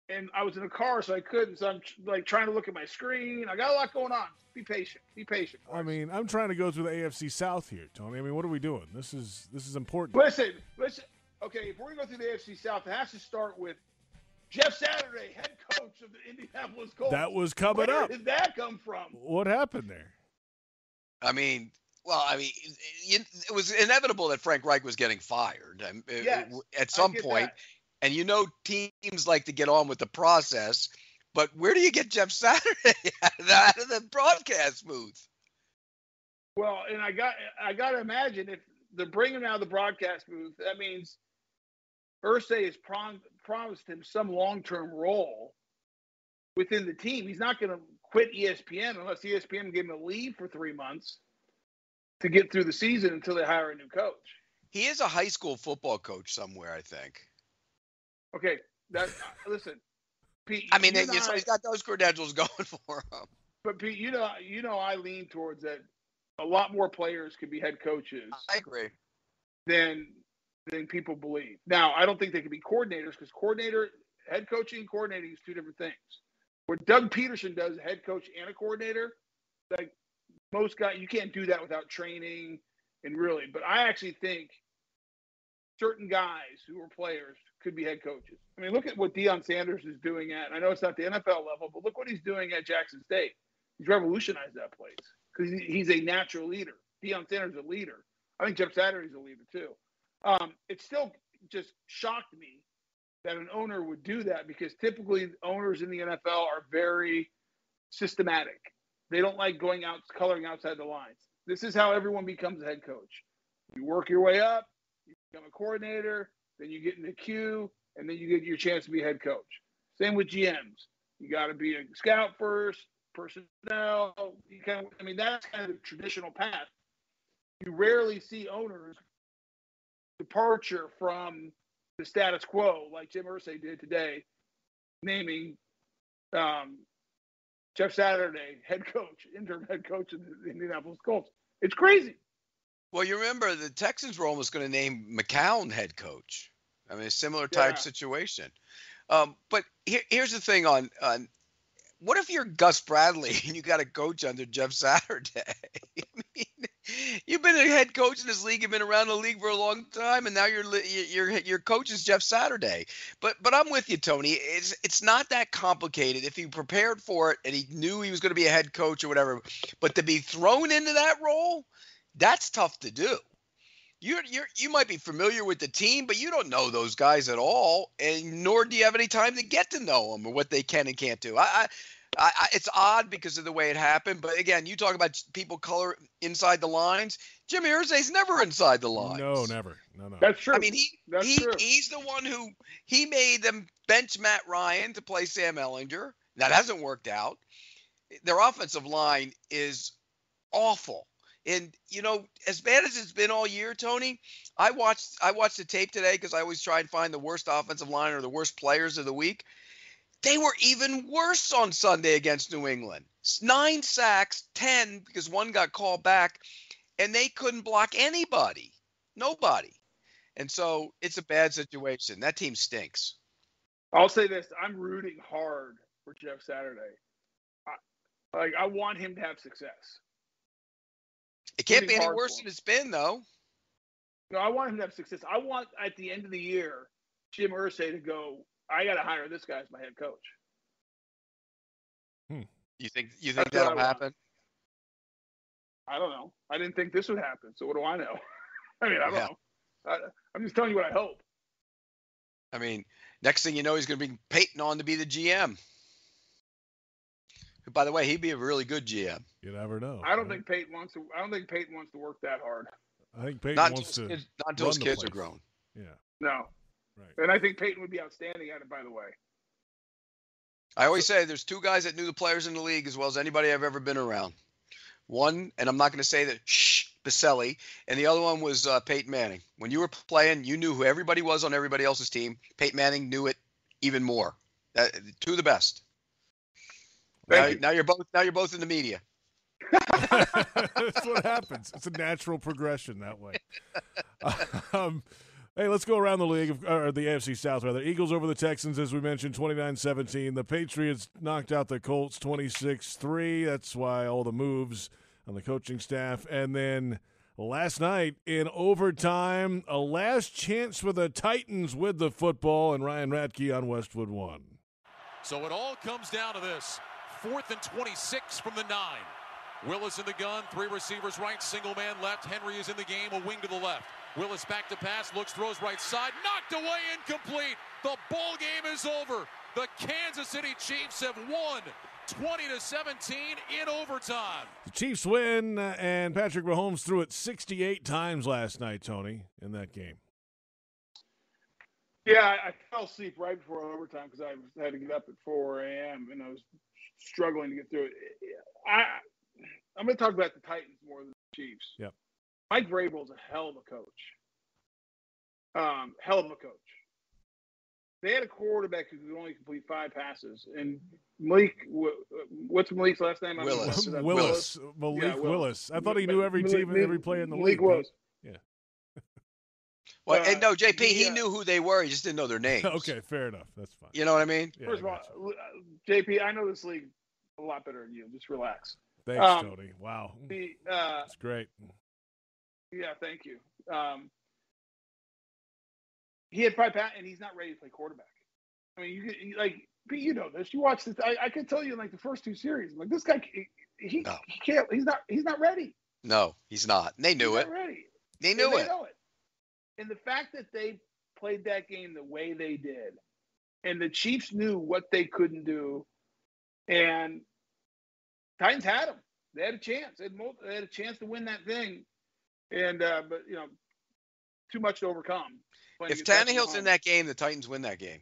and I was in a car, so I couldn't. So I'm like trying to look at my screen. I got a lot going on. Be patient. Be patient. I mean, I'm trying to go through the AFC South here, Tony. I mean, what are we doing? This is this is important. Listen, listen. Okay, if we're gonna go through the AFC South, it has to start with Jeff Saturday, head coach of the Indianapolis Colts. That was coming Where up. Where did that come from? What happened there? I mean, well, I mean, it was inevitable that Frank Reich was getting fired yes, at some point. That. And you know, teams like to get on with the process. But where do you get Jeff Saturday out of the broadcast booth? Well, and I got I got to imagine if they're bringing out of the broadcast booth, that means Irsay is prom- promised him some long term role within the team. He's not going to quit ESPN unless ESPN give him a leave for three months to get through the season until they hire a new coach. He is a high school football coach somewhere, I think. Okay, that listen, Pete. I mean, he's got those credentials going for him. But Pete, you know, you know, I lean towards that. A lot more players could be head coaches. I agree. Than than people believe. Now, I don't think they can be coordinators because coordinator, head coaching and coordinating is two different things. What Doug Pederson does, head coach and a coordinator, like most guys, you can't do that without training and really. But I actually think certain guys who are players could be head coaches. I mean, look at what Deion Sanders is doing at. I know it's not the NFL level, but look what he's doing at Jackson State. He's revolutionized that place because he's a natural leader. Deion Sanders is a leader. I think Jeff Saturday's a leader too. Um, it still just shocked me that an owner would do that because typically owners in the NFL are very systematic. They don't like going out coloring outside the lines. This is how everyone becomes a head coach. You work your way up, you become a coordinator, then you get in the queue, and then you get your chance to be head coach. Same with GMs. You got to be a scout first, personnel. You kind of, I mean, that's kind of the traditional path. You rarely see owners departure from the status quo like Jim Irsay did today, naming um, Jeff Saturday head coach, interim head coach of the Indianapolis Colts. It's crazy. Well, you remember the Texans were almost going to name McCown head coach. I mean, a similar type Yeah. situation. Um, but here, here's the thing on on what if you're Gus Bradley and you got a coach under Jeff Saturday? I mean, you've been a head coach in this league, you've been around the league for a long time, and now your your your coach is Jeff Saturday. But but I'm with you, Tony. It's it's not that complicated. If he prepared for it and he knew he was going to be a head coach or whatever, but to be thrown into that role, that's tough to do. You're, you're, you might be familiar with the team, but you don't know those guys at all, and nor do you have any time to get to know them or what they can and can't do. I, I, I, I- it's odd because of the way it happened. But again, you talk about people color inside the lines. Jim Irsay's never inside the lines. No, never. No, no. That's true. I mean, he, That's he true. he's the one who he made them bench Matt Ryan to play Sam Ehlinger. That hasn't worked out. Their offensive line is awful. And you know, as bad as it's been all year, Tony, I watched I watched the tape today because I always try and find the worst offensive line or the worst players of the week. They were even worse on Sunday against New England. Nine sacks, ten because one got called back, and they couldn't block anybody, nobody. And so it's a bad situation. That team stinks. I'll say this: I'm rooting hard for Jeff Saturday. I, like, I want him to have success. It can't be any worse than it's been, though. No, I want him to have success. I want at the end of the year, Jim Irsay to go. I got to hire this guy as my head coach. Hmm. You think you think That's that'll want. happen? I don't know. I didn't think this would happen. So what do I know? I mean, I don't Yeah. know. I, I'm just telling you what I hope. I mean, next thing you know, he's going to bring Peyton on to be the GM. Who, By the way, he'd be a really good GM. You never know. I don't right? think Peyton wants to. I don't think Peyton wants to work that hard. I think Peyton Not wants to. kids, not until his the kids are grown. Yeah. No. Right. And I think Peyton would be outstanding at it. By the way. I always say there's two guys that knew the players in the league as well as anybody I've ever been around. One, and I'm not going to say that, shh, Boselli, and the other one was uh, Peyton Manning. When you were playing, you knew who everybody was on everybody else's team. Peyton Manning knew it even more. That, two of the best. Thank Now, you. now you're both now you're both in the media. That's what happens. It's a natural progression that way. um, hey, let's go around the league, or the AFC South, rather. Eagles over the Texans, as we mentioned, 29 17. The Patriots knocked out the Colts 26 3. That's why all the moves on the coaching staff. And then last night in overtime, a last chance for the Titans with the football, and Ryan Radtke on Westwood 1. So it all comes down to this. Fourth and 26 from the nine. Willis in the gun, three receivers right, single man left. Henry is in the game, a wing to the left. Willis back to pass, looks, throws right side, knocked away, incomplete. The ball game is over. The Kansas City Chiefs have won 20 to 17 in overtime. The Chiefs win, uh, and Patrick Mahomes threw it 68 times last night, Tony, in that game. Yeah, I, I fell asleep right before overtime because I had to get up at 4 a.m. and I was struggling to get through it. I, I'm going to talk about the Titans more than the Chiefs. Yep. Mike Vrabel's a hell of a coach. Um, hell of a coach. They had a quarterback who could only complete five passes, and Malik. What's Malik's last name? I know. Willis. Is Willis, Malik Yeah, Willis. Willis. I thought he knew every Malik- team and every player in the Malik league. Willis. Well, Uh, and no, JP, he yeah. knew who they were. He just didn't know their names. okay, fair enough. That's fine. You know what I mean? Yeah, First of all, gotcha. uh, JP, I know this league a lot better than you. Just relax. thanks, um, Tony. Wow, The uh, that's great. Yeah, thank you. Um, he had five pounds, and he's not ready to play quarterback. I mean, you, could- you like, Pete, you know this. You watch this. I, I can tell you in like the first two series, I'm like this guy, he, he, No. he can't. He's not. He's not ready. No, he's not. And they knew he's it. Not ready. They And knew they know it. And the fact that they played that game the way they did, and the Chiefs knew what they couldn't do, and Titans had them. They had a chance. They had, mul- they had a chance to win that thing, and uh, but you know, too much to overcome. If Tannehill's in that game, the Titans win that game.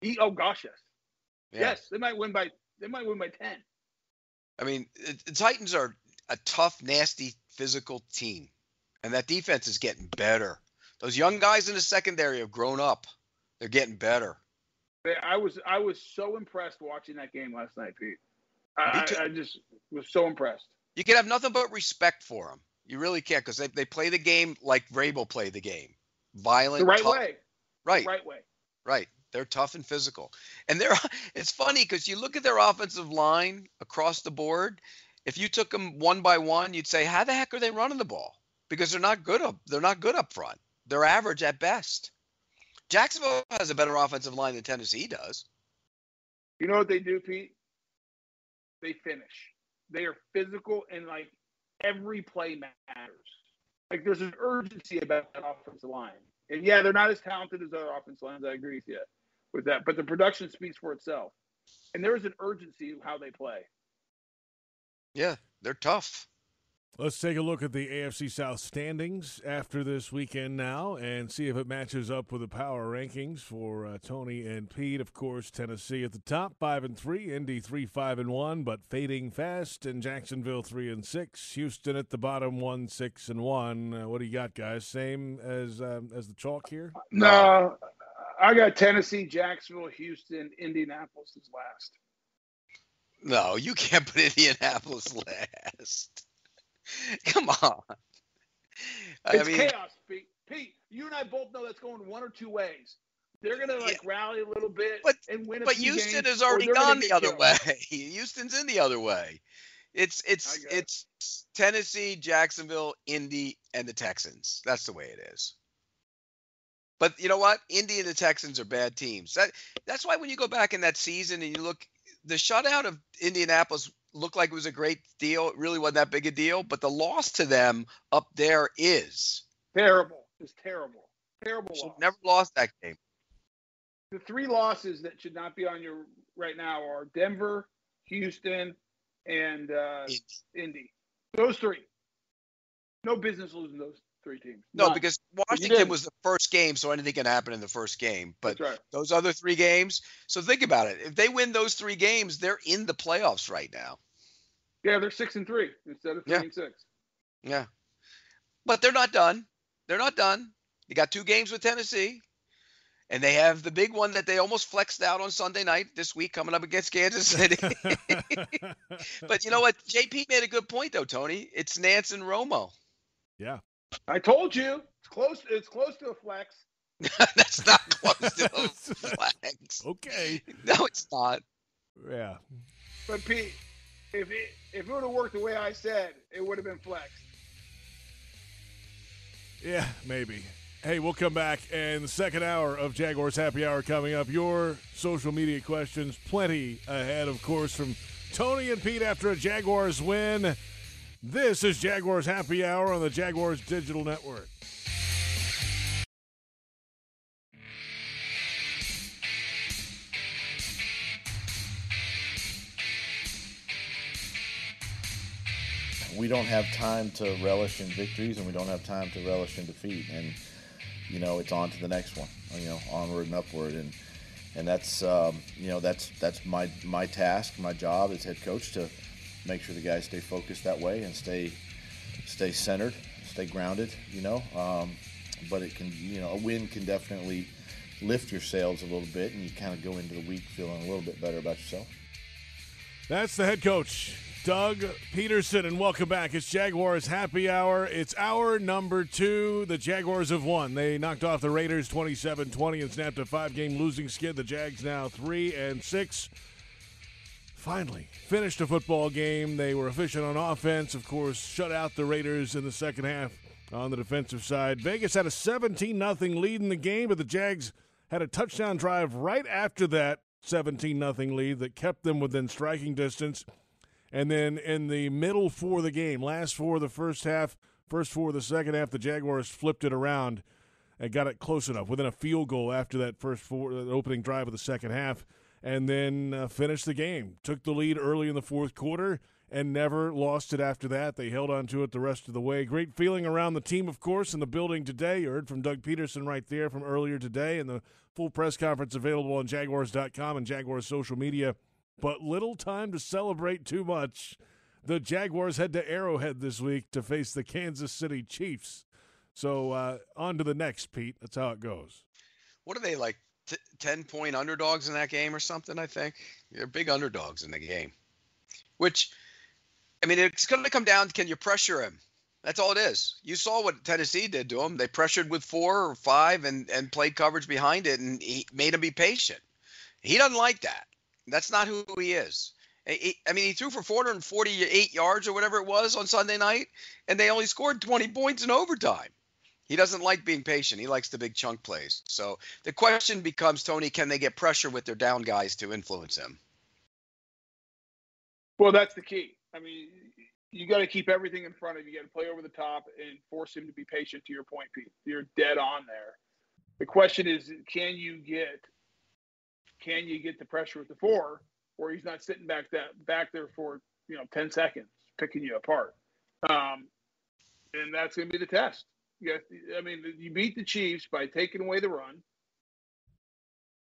he, oh gosh, yes, Yeah. yes, they might win by they might win by ten. I mean, the Titans are a tough, nasty, physical team, and that defense is getting better. Those young guys in the secondary have grown up. They're getting better. I was I was so impressed watching that game last night, Pete. I, I, I just was so impressed. You can have nothing but respect for them. You really can't because they, they play the game like Vrabel played the game, violent, the right tough. way, right, the right way, right. They're tough and physical, and they're. It's funny because you look at their offensive line across the board. If you took them one by one, you'd say, "How the heck are they running the ball?" Because they're not good up. They're not good up front. They're average at best. Jacksonville has a better offensive line than Tennessee does. You know what they do, Pete? They finish. They are physical and like every play matters. Like there's an urgency about that offensive line. And yeah, they're not as talented as other offensive lines. I agree with you with that. But the production speaks for itself. And there is an urgency how they play. Yeah, they're tough. Let's take a look at the AFC South standings after this weekend now and see if it matches up with the power rankings for uh, Tony and Pete. Of course, Tennessee at the top, five and three, Indy three, five and one, but fading fast, and Jacksonville three and six. Houston at the bottom, one six and one. Uh, what do you got, guys? Same as um, as the chalk here? No, I got Tennessee, Jacksonville, Houston, Indianapolis is last. No, you can't put Indianapolis last. Come on. It's mean, chaos, Pete. Pete, you and I both know that's going one or two ways. They're gonna like yeah. rally a little bit but, and win. but Houston has already gone the other killed. way. Houston's in the other way. It's it's it's Tennessee, Jacksonville, Indy, and the Texans. That's the way it is. But you know what? Indy and the Texans are bad teams. That that's why when you go back in that season and you look, the shutout of Indianapolis looked like it was a great deal. It really wasn't that big a deal, but the loss to them up there is terrible. It's terrible. Terrible. Loss. Never lost that game. The three losses that should not be on your right now are Denver, Houston, and uh, Indy. Indy. Those three. No business losing those three teams. No, None. because Washington was the first game, so anything can happen in the first game. But right. those other three games, so think about it. If they win those three games, they're in the playoffs right now. Yeah, they're six and three instead of three yeah. and six. Yeah, but they're not done. They're not done. They got two games with Tennessee, and they have the big one that they almost flexed out on Sunday night this week coming up against Kansas City. but you know what? JP made a good point though, Tony. It's Nance and Romo. Yeah. I told you it's close. It's close to a flex. That's not close to a flex. Okay. No, it's not. Yeah. But Pete, if it if it would have worked the way I said, it would have been flexed. Yeah, maybe. Hey, we'll come back and the second hour of Jaguars Happy Hour coming up. Your social media questions, plenty ahead, of course, from Tony and Pete after a Jaguars win. This is Jaguars Happy Hour on the Jaguars Digital Network. We don't have time to relish in victories, and we don't have time to relish in defeat. And you know, it's on to the next one. You know, onward and upward, and and that's um, you know that's that's my my task, my job as head coach to make sure the guys stay focused that way and stay stay centered, stay grounded. You know, um, but it can you know a win can definitely lift your sails a little bit, and you kind of go into the week feeling a little bit better about yourself. That's the head coach, Doug Pederson, and welcome back. It's Jaguars Happy Hour. It's hour number two. The Jaguars have won. They knocked off the Raiders 27 20 and snapped a five game losing skid. The Jags now 3 and 6 finally finished a football game. They were efficient on offense, of course, shut out the Raiders in the second half on the defensive side. Vegas had a 17 0 lead in the game, but the Jags had a touchdown drive right after that 17 0 lead that kept them within striking distance. And then in the middle for the game, last four of the first half, first four of the second half, the Jaguars flipped it around and got it close enough within a field goal after that first four, the uh, opening drive of the second half and then uh, finished the game. Took the lead early in the fourth quarter and never lost it after that. They held on to it the rest of the way. Great feeling around the team, of course, in the building today. You heard from Doug Pederson right there from earlier today, and the full press conference available on Jaguars.com and Jaguars social media. But little time to celebrate too much. The Jaguars head to Arrowhead this week to face the Kansas City Chiefs. So uh, on to the next, Pete. That's how it goes. What are they like? T- Ten point underdogs in that game or something? I think they're big underdogs in the game. Which, I mean, it's going to come down. Can you pressure him? That's all it is. You saw what Tennessee did to him. They pressured with four or five and and played coverage behind it, and he made him be patient. He doesn't like that. That's not who he is. I mean, he threw for 448 yards or whatever it was on Sunday night, and they only scored 20 points in overtime. He doesn't like being patient. He likes the big chunk plays. So the question becomes, Tony, can they get pressure with their down guys to influence him? Well, that's the key. I mean, you got to keep everything in front of you. You got to play over the top and force him to be patient. To your point, Pete, you're dead on there. The question is, can you get can you get the pressure with the four, where he's not sitting back that back there for you know ten seconds picking you apart, um, and that's going to be the test. To- I mean, you beat the Chiefs by taking away the run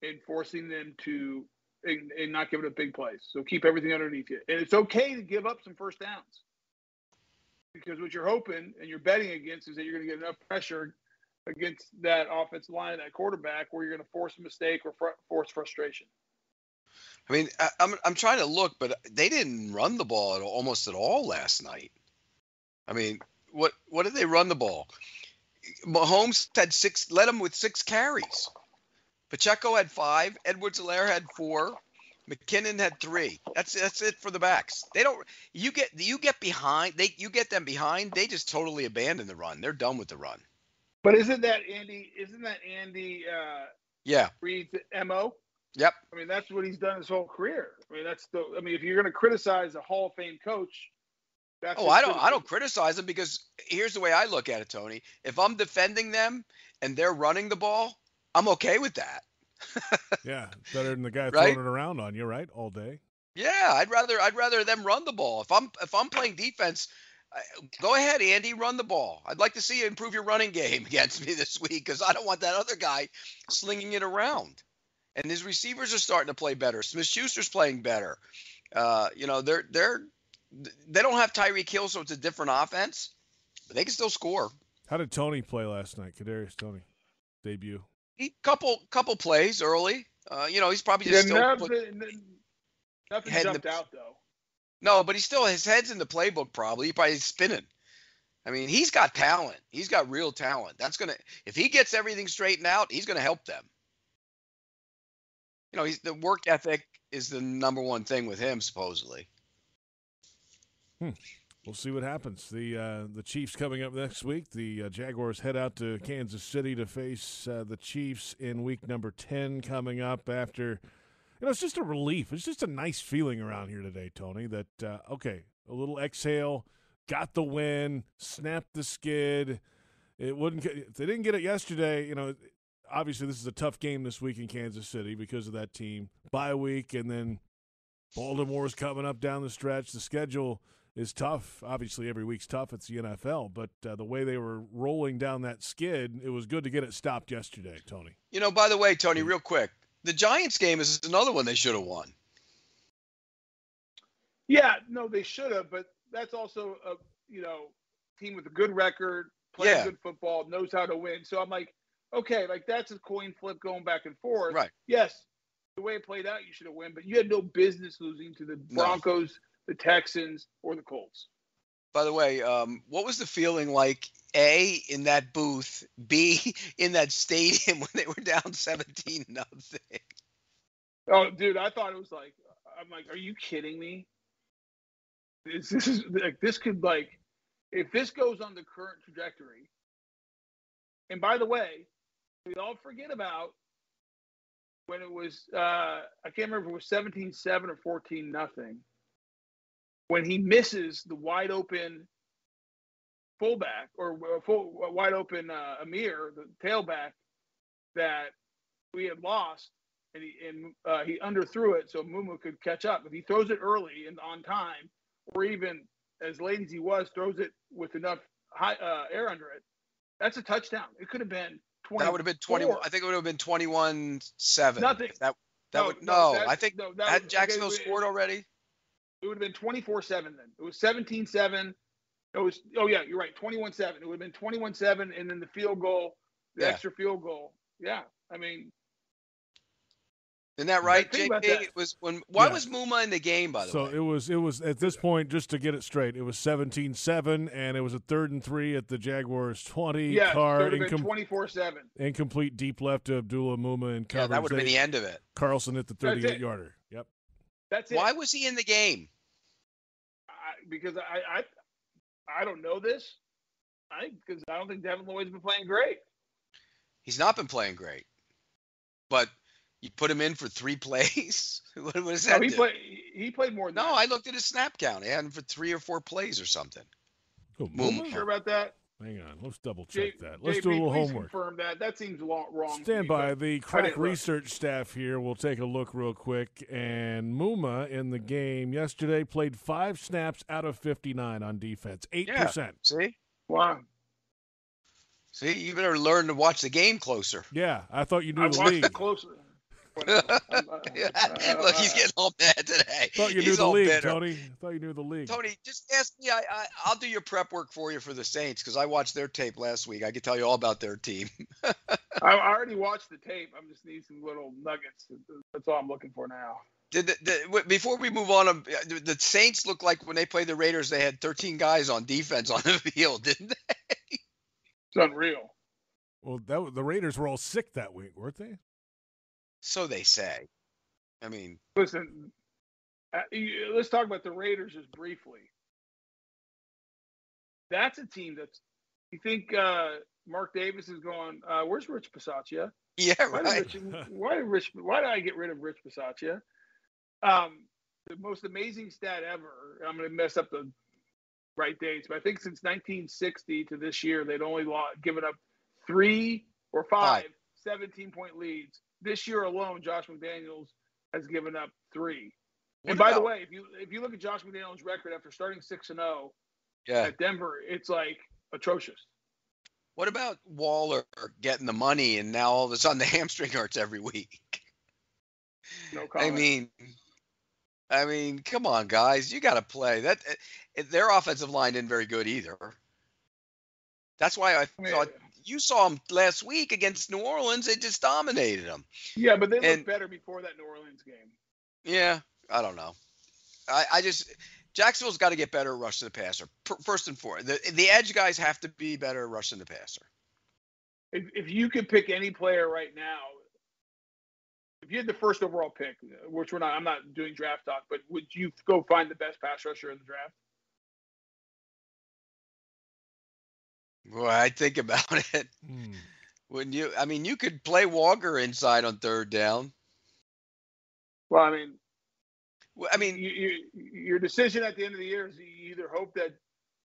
and forcing them to and, and not giving up big plays. So keep everything underneath you. And it's okay to give up some first downs. Because what you're hoping and you're betting against is that you're going to get enough pressure against that offensive line, that quarterback, where you're going to force a mistake or fr- force frustration. I mean, I, I'm I'm trying to look, but they didn't run the ball at, almost at all last night. I mean, what what did they run the ball? Mahomes had six, led them with six carries. Pacheco had five. Edwards-Helaire had four. McKinnon had three. That's that's it for the backs. They don't. You get you get behind. They you get them behind. They just totally abandon the run. They're done with the run. But isn't that Andy? Isn't that Andy uh, Yeah. Reid's mo? Yep. I mean, that's what he's done his whole career. I mean, that's the. I mean, if you're going to criticize a Hall of Fame coach, that's Oh, I don't. I don't criticize them because here's the way I look at it, Tony. If I'm defending them and they're running the ball, I'm okay with that. Yeah, better than the guy Right? throwing it around on you, right? All day. Yeah, I'd rather I'd rather them run the ball. If I'm if I'm playing defense, I- go ahead, Andy, run the ball. I'd like to see you improve your running game against me this week because I don't want that other guy slinging it around. And his receivers are starting to play better. Smith Schuster's playing better. Uh, you know, they're they're they don't have Tyreek Hill, so it's a different offense, but they can still score. How did Toney play last night? Kadarius Toney debut. He couple couple plays early. Uh, you know, he's probably Yeah, just still nothing, put- nothing Head in jumped the- out though. No, but he's still his head's in the playbook. Probably he probably spinning. I mean, he's got talent. He's got real talent. That's gonna if he gets everything straightened out, he's gonna help them. You know, he's the work ethic is the number one thing with him supposedly. We'll see what happens. The uh, the Chiefs coming up next week. The uh, Jaguars head out to Kansas City to face uh, the Chiefs in week number ten coming up. After you know, it's just a relief. It's just a nice feeling around here today, Tony. That uh, okay, a little exhale, got the win, snapped the skid. It wouldn't. If they didn't get it yesterday, you know. Obviously, this is a tough game this week in Kansas City because of that team bye week, and then Baltimore's coming up down the stretch. The schedule is tough. Obviously, every week's tough. It's the NFL, but uh, the way they were rolling down that skid, it was good to get it stopped yesterday, Tony. You know, by the way, Tony, real quick, the Giants game is another one they should have won. Yeah, no, they should have, but that's also a you know team with a good record, playing Yeah. good football, knows how to win. So I'm like, okay, like that's a coin flip going back and forth. Right. Yes, the way it played out, you should have won, but you had no business losing to the No. The Texans, or the Colts. By the way, um, what was the feeling like? A in that booth, B in that stadium when they were down seventeen nothing. Oh, dude, I thought it was like, I'm like, are you kidding me? This, this is like this could like, if this goes on the current trajectory. And by the way, we all forget about when it was uh I can't remember if it was 17-7 or 14 nothing. When he misses the wide open fullback or uh, full, wide open uh, Ameer, the tailback that we had lost and he and uh, he underthrew it so Muma could catch up. If he throws it early and on time, or even as late as he was, throws it with enough high, uh, air under it, that's a touchdown. It could have been twenty. That would have been twenty. I think it would have been twenty-one seven. Nothing. That that No, would no, no. that- I think no, that had Jacksonville okay, scored already. It would have been 24 7 then. It was 17 7. It was. Oh yeah, you're right. 21-7. It would have been 21-7, and then the field goal, the Yeah. extra field goal. Yeah, I mean, Isn't that right, JP? that. It was when. Why Yeah. was Muma in the game? By the So way, so it was it was at this point just to get it straight. It was 17-7 and it was a third and 3 at the Jaguars 20 yeah, car it would have been incom- 24-7. incomplete deep left to Abdullah Muma and yeah, that would have been the end of it. Carlson at the 38 yarder. Yep. That's it. Why was he in the game? I, because I, I I don't know this. I because I don't think Devin Lloyd's been playing great. He's not been playing great, but you put him in for three plays. what, what does No, that he do? played he played more than no, that. I looked at his snap count. He had him for three or four plays or something. Oh, Muma. You sure about that? Hang on. Let's double J- check that. Let's JP, do a little please homework. Confirm that. That seems lo- wrong. Stand by. The I crack didn't look. research staff here will take a look real quick. And Muma in the game yesterday played five snaps out of 59 on defense, 8%. See, Wow. see, you better learn to watch the game closer. Yeah, I thought you knew I the watched league. it closely. Whatever. Look, he's getting all mad today. thought you knew he's the all league, bitter. Tony. thought you knew the league. Tony, just ask me. I, I I'll do your prep work for you for the Saints because I watched their tape last week. I can tell you all about their team. I, I already watched the tape. I'm just need some little nuggets. That's all I'm looking for now. Did the, the, before we move on, um, the the Saints look like when they played the Raiders, they had 13 guys on defense on the field, didn't they? It's unreal. Well, that the Raiders were all sick that week, weren't they? So they say. I mean, Listen, uh, let's talk about the Raiders just briefly. That's a team that's. You think uh, Mark Davis is going? Uh, where's Rich Bisaccia? yeah, Why right. did Rich? Why did Rich? Why did I get rid of Rich Bisaccia? Um, the most amazing stat ever. I'm going to mess up the right dates, but I think since 1960 to this year, they'd only lo- given up three or five, 17 point leads. This year alone, Josh McDaniels has given up three. What and by the way, if you if you look at Josh McDaniels' record after starting six and zero Yeah. at Denver, it's like atrocious. What about Waller getting the money and now all of a sudden the hamstring hurts every week? No comment. I mean, I mean, come on, guys, you got to play. That uh, their offensive line isn't very good either. That's why I thought you saw them last week against New Orleans. They just dominated them. yeah, but they looked better before that New Orleans game. Yeah, I don't know. I, I just Jacksonville's got to get better at rushing the passer. First and foremost, the the edge guys have to be better at rushing the passer. If, if you could pick any player right now, if you had the first overall pick, which we're not, I'm not doing draft talk, but would you go find the best pass rusher in the draft? Boy, I think about it. Hmm. When you, I mean, you could play Walker inside on third down. Well, I mean, Well, I mean, you, you, your decision at the end of the year is you either hope that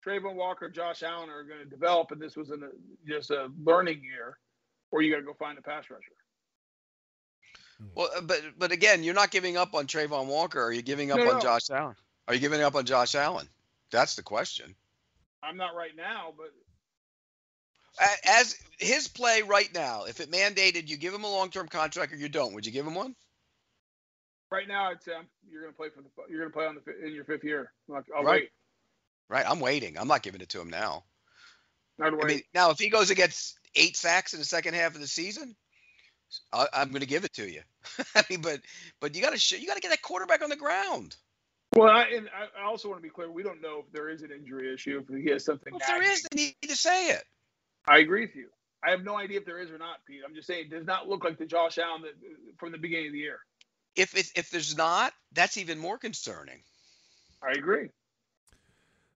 Travon Walker, Josh Allen are going to develop, and this was an, just a learning year, or you got to go find a pass rusher. well, uh, but but again, you're not giving up on Travon Walker. Are you giving up No, on no. Josh Allen? Are you giving up on Josh Allen? That's the question. I'm not right now, but A- As his play right now, if it mandated you give him a long-term contract or you don't, would you give him one? right now I'd say I'm, you're going to play for the you're going to play on the in your fifth year. I'm like, I'll Right. wait. Right, I'm waiting. I'm not giving it to him now. I mean, now if he goes and gets eight sacks in the second half of the season, I, I'm going to give it to you. I mean, but but you got to sh- you got to get that quarterback on the ground. Well, I, and I- I also want to be clear. We don't know if there is an injury issue. If he has something. Well, if there is, they need to say it. I agree with you. I have no idea if there is or not, Pete. I'm just saying it does not look like the Josh Allen that, from the beginning of the year. If it, if there's not, that's even more concerning. I agree.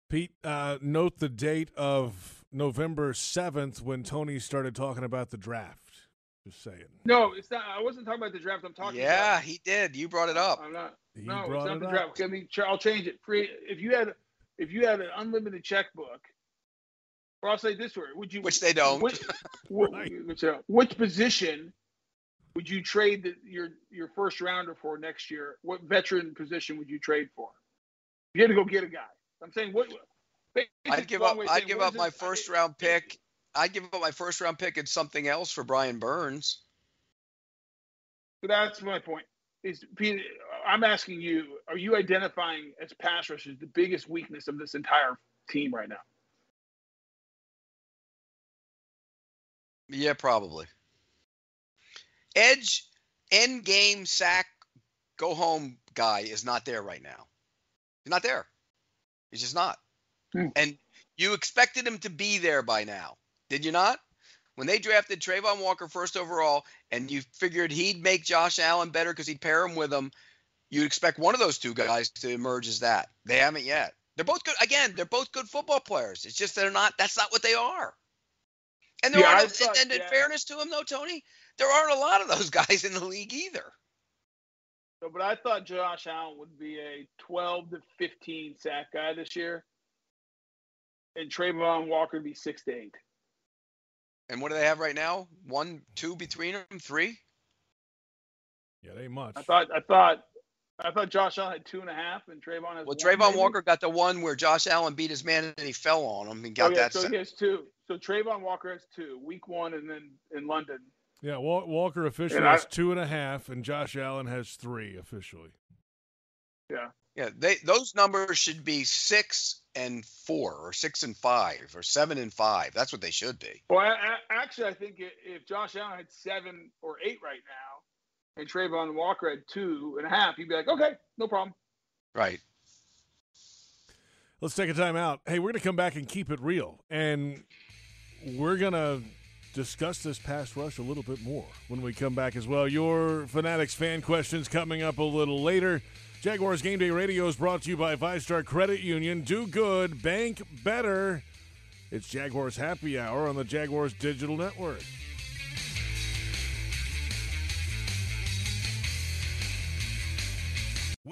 Pete, uh, note the date of November 7th when Tony started talking about the draft. Just saying. No, it's not. I wasn't talking about the draft. I'm talking. Yeah, about, he did. You brought it up. I'm not. He no, it's not it the up. draft. I mean, I'll change it. Free. If you had, if you had an unlimited checkbook, or I'll say this way: Would you? Which they don't. Which, Right. which, uh, which position would you trade the, your your first rounder for next year? What veteran position would you trade for? You had to go get a guy. I'm saying what. I'd give up. I'd saying, give up my it- first round pick. I'd give up my first round pick and something else for Brian Burns. But that's my point. Is Pete? I'm asking you: Are you identifying as pass rushers the biggest weakness of this entire team right now. Yeah, probably. Edge, end game sack, go home guy is not there right now. He's not there. He's just not. Hmm. And you expected him to be there by now, did you not? When they drafted Travon Walker first overall, and you figured he'd make Josh Allen better because he'd pair him with him, you'd expect one of those two guys to emerge as that. They haven't yet. They're both good. Again, they're both good football players. It's just they're not. That's not what they are. And there Yeah, aren't. thought- and in yeah. fairness to him, though, Tony, there aren't a lot of those guys in the league either. So, but I thought Josh Allen would be a 12 to 15 sack guy this year, and Travon Walker would be six to eight. And what do they have right now? One, two between them, three. Yeah, it ain't much. I thought, I thought, I thought Josh Allen had two and a half, and Travon has. Well, one, Travon maybe? Walker got the one where Josh Allen beat his man and he fell on him and got oh, yeah, that. so set. he has two. So Travon Walker has two. Week one, and then in London. Yeah, Walker officially And I- has two and a half, and Josh Allen has three officially. Yeah. Yeah, they those numbers should be six and four, or six and five, or seven and five. That's what they should be. Well, I, I, actually, I think if Josh Allen had seven or eight right now, and Travon Walker had two and a half, you'd be like, okay, no problem. Right. Let's take a time out. Hey, we're going to come back and keep it real. And we're going to discuss this pass rush a little bit more when we come back as well. Your Fanatics fan questions coming up a little later. Jaguars Game Day Radio is brought to you by Five Star Credit Union. Do good, bank better. It's Jaguars Happy Hour on the Jaguars Digital Network.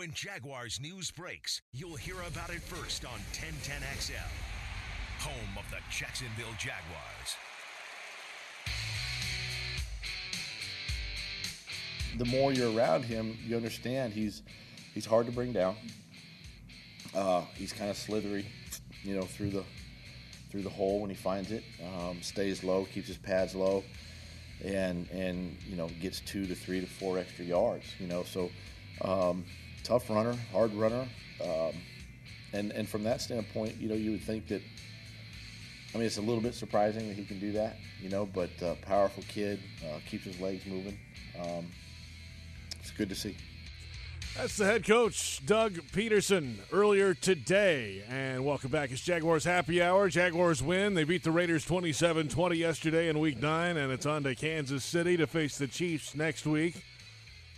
When Jaguars news breaks, you'll hear about it first on 1010XL, home of the Jacksonville Jaguars. the more you're around him, you understand he's he's hard to bring down. Uh, he's kind of slithery, you know, through the through the hole when he finds it. Um, stays low, keeps his pads low, and and you know gets two to three to four extra yards. You know, so um, tough runner, hard runner, um, and and from that standpoint, you know, you would think that. I mean, it's a little bit surprising that he can do that, you know, but uh, powerful kid, uh, keeps his legs moving. Um, it's good to see. That's the head coach, Doug Pederson, earlier today. And welcome back. It's Jaguars Happy Hour. Jaguars win. They beat the Raiders 27 20 yesterday in week nine, and it's on to Kansas City to face the Chiefs next week.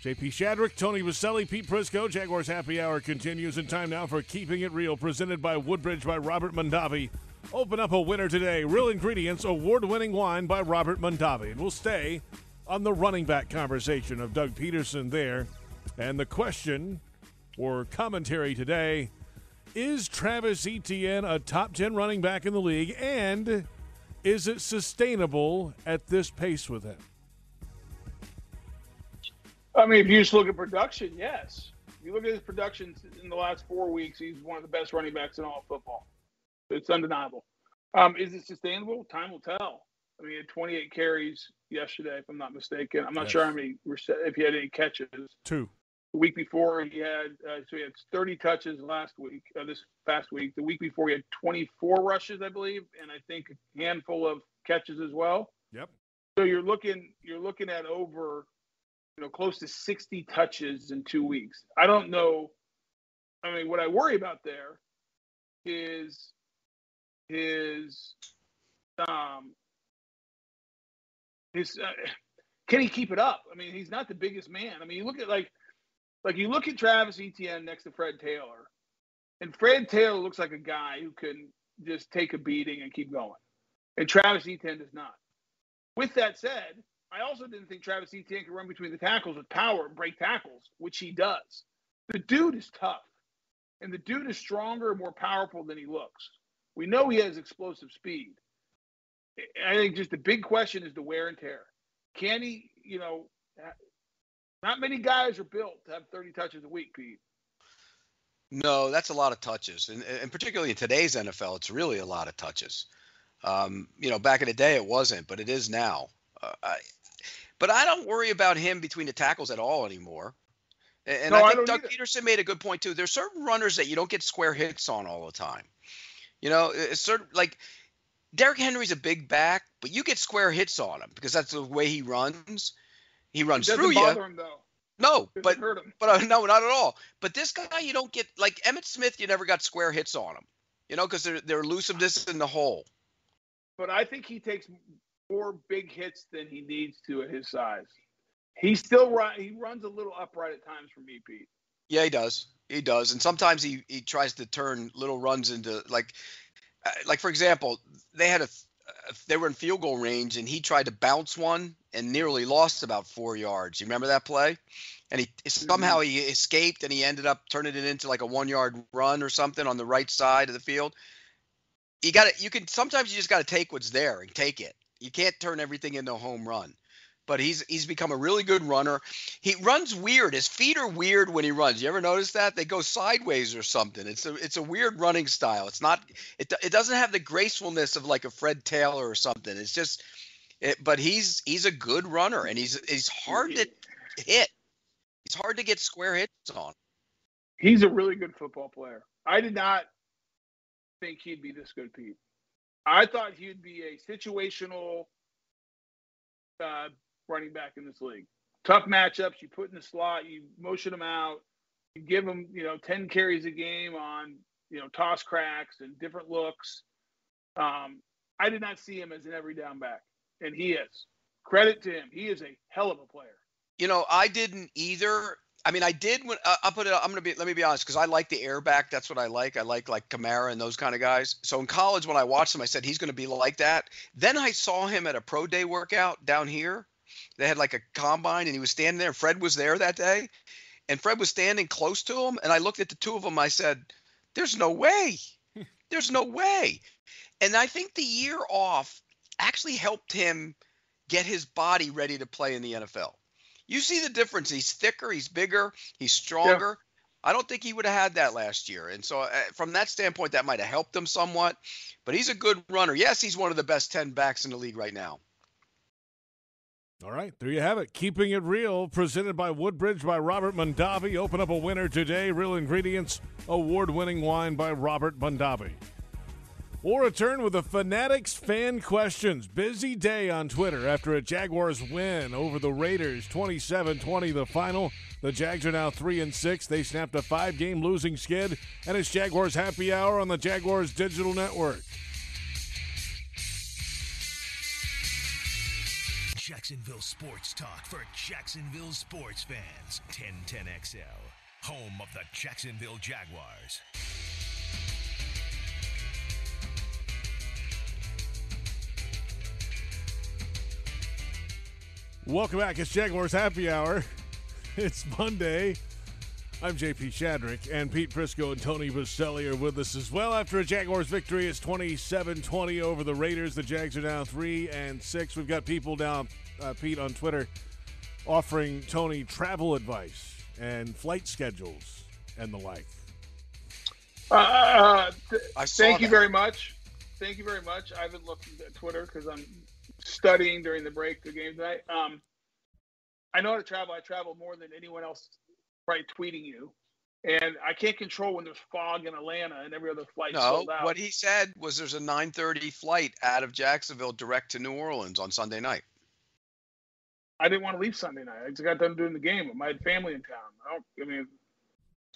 JP Shadrick, Tony Boselli, Pete Prisco. Jaguars Happy Hour continues in time now for Keeping It Real, presented by Woodbridge by Robert Mondavi. Open up a winner today. Real Ingredients, award winning wine by Robert Mondavi. And we'll stay on the running back conversation of Doug Pederson there. And the question or commentary today is Travis Etienne a top 10 running back in the league? And is it sustainable at this pace with him? I mean, if you just look at production, yes. If you look at his production in the last four weeks, he's one of the best running backs in all of football. It's undeniable. Um, is it sustainable? Time will tell. I mean, he had 28 carries yesterday, if I'm not mistaken. I'm not Yes. sure how many if he had any catches. Two. The week before, he had uh, so he had 30 touches last week. Uh, this past week, the week before, he had 24 rushes, I believe, and I think a handful of catches as well. Yep. So you're looking you're looking at over you know close to 60 touches in 2 weeks. I don't know I mean what I worry about there is his um his uh, can he keep it up? I mean, he's not the biggest man. I mean, you look at like like you look at Travis Etienne next to Fred Taylor, and Fred Taylor looks like a guy who can just take a beating and keep going, and Travis Etienne does not. With that said, I also didn't think Travis Etienne could run between the tackles with power and break tackles, which he does. The dude is tough, and the dude is stronger and more powerful than he looks. We know he has explosive speed. I think just the big question is the wear and tear. Can he, you know, not many guys are built to have 30 touches a week, Pete. No, that's a lot of touches, and, and particularly in today's NFL, it's really a lot of touches. Um, you know, back in the day, it wasn't, but it is now. Uh, I, but I don't worry about him between the tackles at all anymore. And, No, I I think don't Doug either. Pederson made a good point too. There's certain runners that you don't get square hits on all the time. You know, it's certain like Derrick Henry's a big back, but you get square hits on him because that's the way he runs. He runs through you. him though. No, but hurt him. but uh, no, not at all. But this guy, you don't get like Emmitt Smith. You never got square hits on him. You know, because they're they're elusiveness in the hole. But I think he takes more big hits than he needs to at his size. He still run. He runs a little upright at times for me, Pete. Yeah, he does. He does, and sometimes he he tries to turn little runs into like, uh, like for example, they had a uh, they were in field goal range, and he tried to bounce one and nearly lost about four yards. You remember that play? And he somehow he escaped, and he ended up turning it into like a one yard run or something on the right side of the field. You got to You can sometimes you just got to take what's there and take it. You can't turn everything into a home run but he's he's become a really good runner. He runs weird. His feet are weird when he runs. You ever notice that? They go sideways or something. It's a it's a weird running style. It's not it it doesn't have the gracefulness of like a Fred Taylor or something. It's just it, but he's he's a good runner and he's he's hard to hit. He's hard to get square hits on. He's a really good football player. I did not think he'd be this good, Pete. I thought he'd be a situational uh, running back in this league. Tough matchups. You put in the slot. You motion him out. You give him, you know, ten carries a game on, you know, toss cracks and different looks. Um, I did not see him as an every down back, and he is. Credit to him. He is a hell of a player. You know, I didn't either. I mean, I did when uh, I'll put it. I'm gonna be. Let me be honest, because I like the airback. That's what I like. I like like Kamara and those kind of guys. So in college, when I watched him, I said he's gonna be like that. Then I saw him at a pro day workout down here. They had like a combine, and he was standing there. Fred was there that day, and Fred was standing close to him. And I looked at the two of them. I said, "There's no way. There's no way." And I think the year off actually helped him get his body ready to play in the NFL. You see the difference. He's thicker, he's bigger, he's stronger. I don't think he would have had that last year. And so, uh, from that standpoint, that might have helped him somewhat. But he's a good runner. Yes, he's one of the best 10 backs in the league right now. All right, there you have it. Keeping it real, presented by Woodbridge by Robert Mondavi. Open up a winner today. Real ingredients, award winning wine by Robert Mondavi. We'll return with the Fanatics fan questions. Busy day on Twitter after a Jaguars win over the Raiders 27 20 the final. The Jags are now 3 and 6. They snapped a five game losing skid, and it's Jaguars happy hour on the Jaguars Digital Network. Jacksonville Sports Talk for Jacksonville sports fans. 1010XL, home of the Jacksonville Jaguars. Welcome back. It's Jaguars Happy Hour. It's Monday. I'm JP Shadrick, and Pete Prisco and Tony Boselli are with us as well. After a Jaguars victory, it's 27 20 over the Raiders. The Jags are down 3 and 6. We've got people down, uh, Pete, on Twitter offering Tony travel advice and flight schedules and the like. Uh, th- I saw thank you very much. Thank you very much. I haven't looked at Twitter because I'm studying during the break the game tonight. Um, I know how to travel. I travel more than anyone else, right? Tweeting you, and I can't control when there's fog in Atlanta and every other flight No, sold out. what he said was there's a 9:30 flight out of Jacksonville direct to New Orleans on Sunday night. I didn't want to leave Sunday night. I just got done doing the game. Had family in town. I don't. I mean,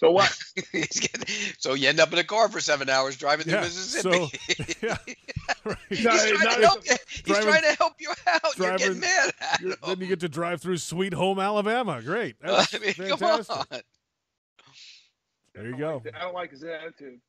so what? So you end up in a car for seven hours driving through Yeah, Mississippi. yeah, right. He's, No, trying no, to help you. He's driving- trying to help you out. You're getting mad at You're- then you get to drive through Sweet Home Alabama. Great. That's I mean, fantastic. come on. There you I go. like- I don't like his attitude.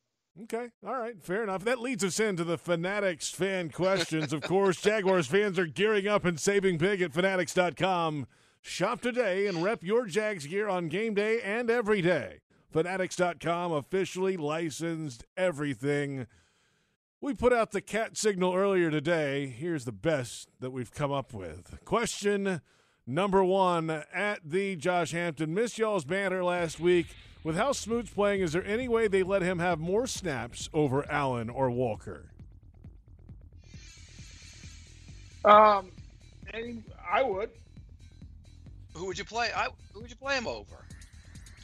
Okay. All right. Fair enough. That leads us into the Fanatics fan questions. Of course, Jaguars fans are gearing up and saving big at fanatics.com. Shop today and rep your Jags gear on game day and every day. Fanatics.com officially licensed everything. We put out the cat signal earlier today. Here's the best that we've come up with. Question number one at the Josh Hampton. Missed y'all's banner last week. With how Smoot's playing, is there any way they let him have more snaps over Allen or Walker? Um, I would. Who would you play? I, who would you play him over?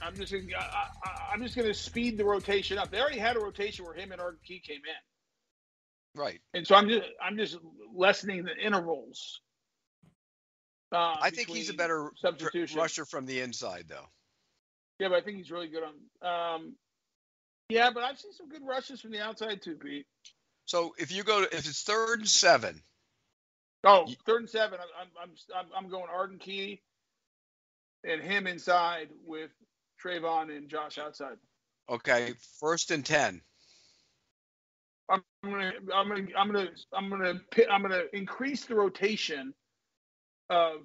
I'm just. Gonna, I, I, I'm just going to speed the rotation up. They already had a rotation where him and Arden Key came in. Right. and so I'm just I'm just lessening the intervals. Uh, I think he's a better substitution. rusher from the inside, though. Yeah, but I think he's really good on. Um, yeah, but I've seen some good rushes from the outside too, Pete. So if you go to if it's third and seven, Oh, third and seven. I'm I'm I'm, I'm going Arden Key and him inside with Travon and Josh outside. okay, first and ten. I'm gonna I'm gonna I'm gonna I'm gonna pi- I'm gonna increase the rotation of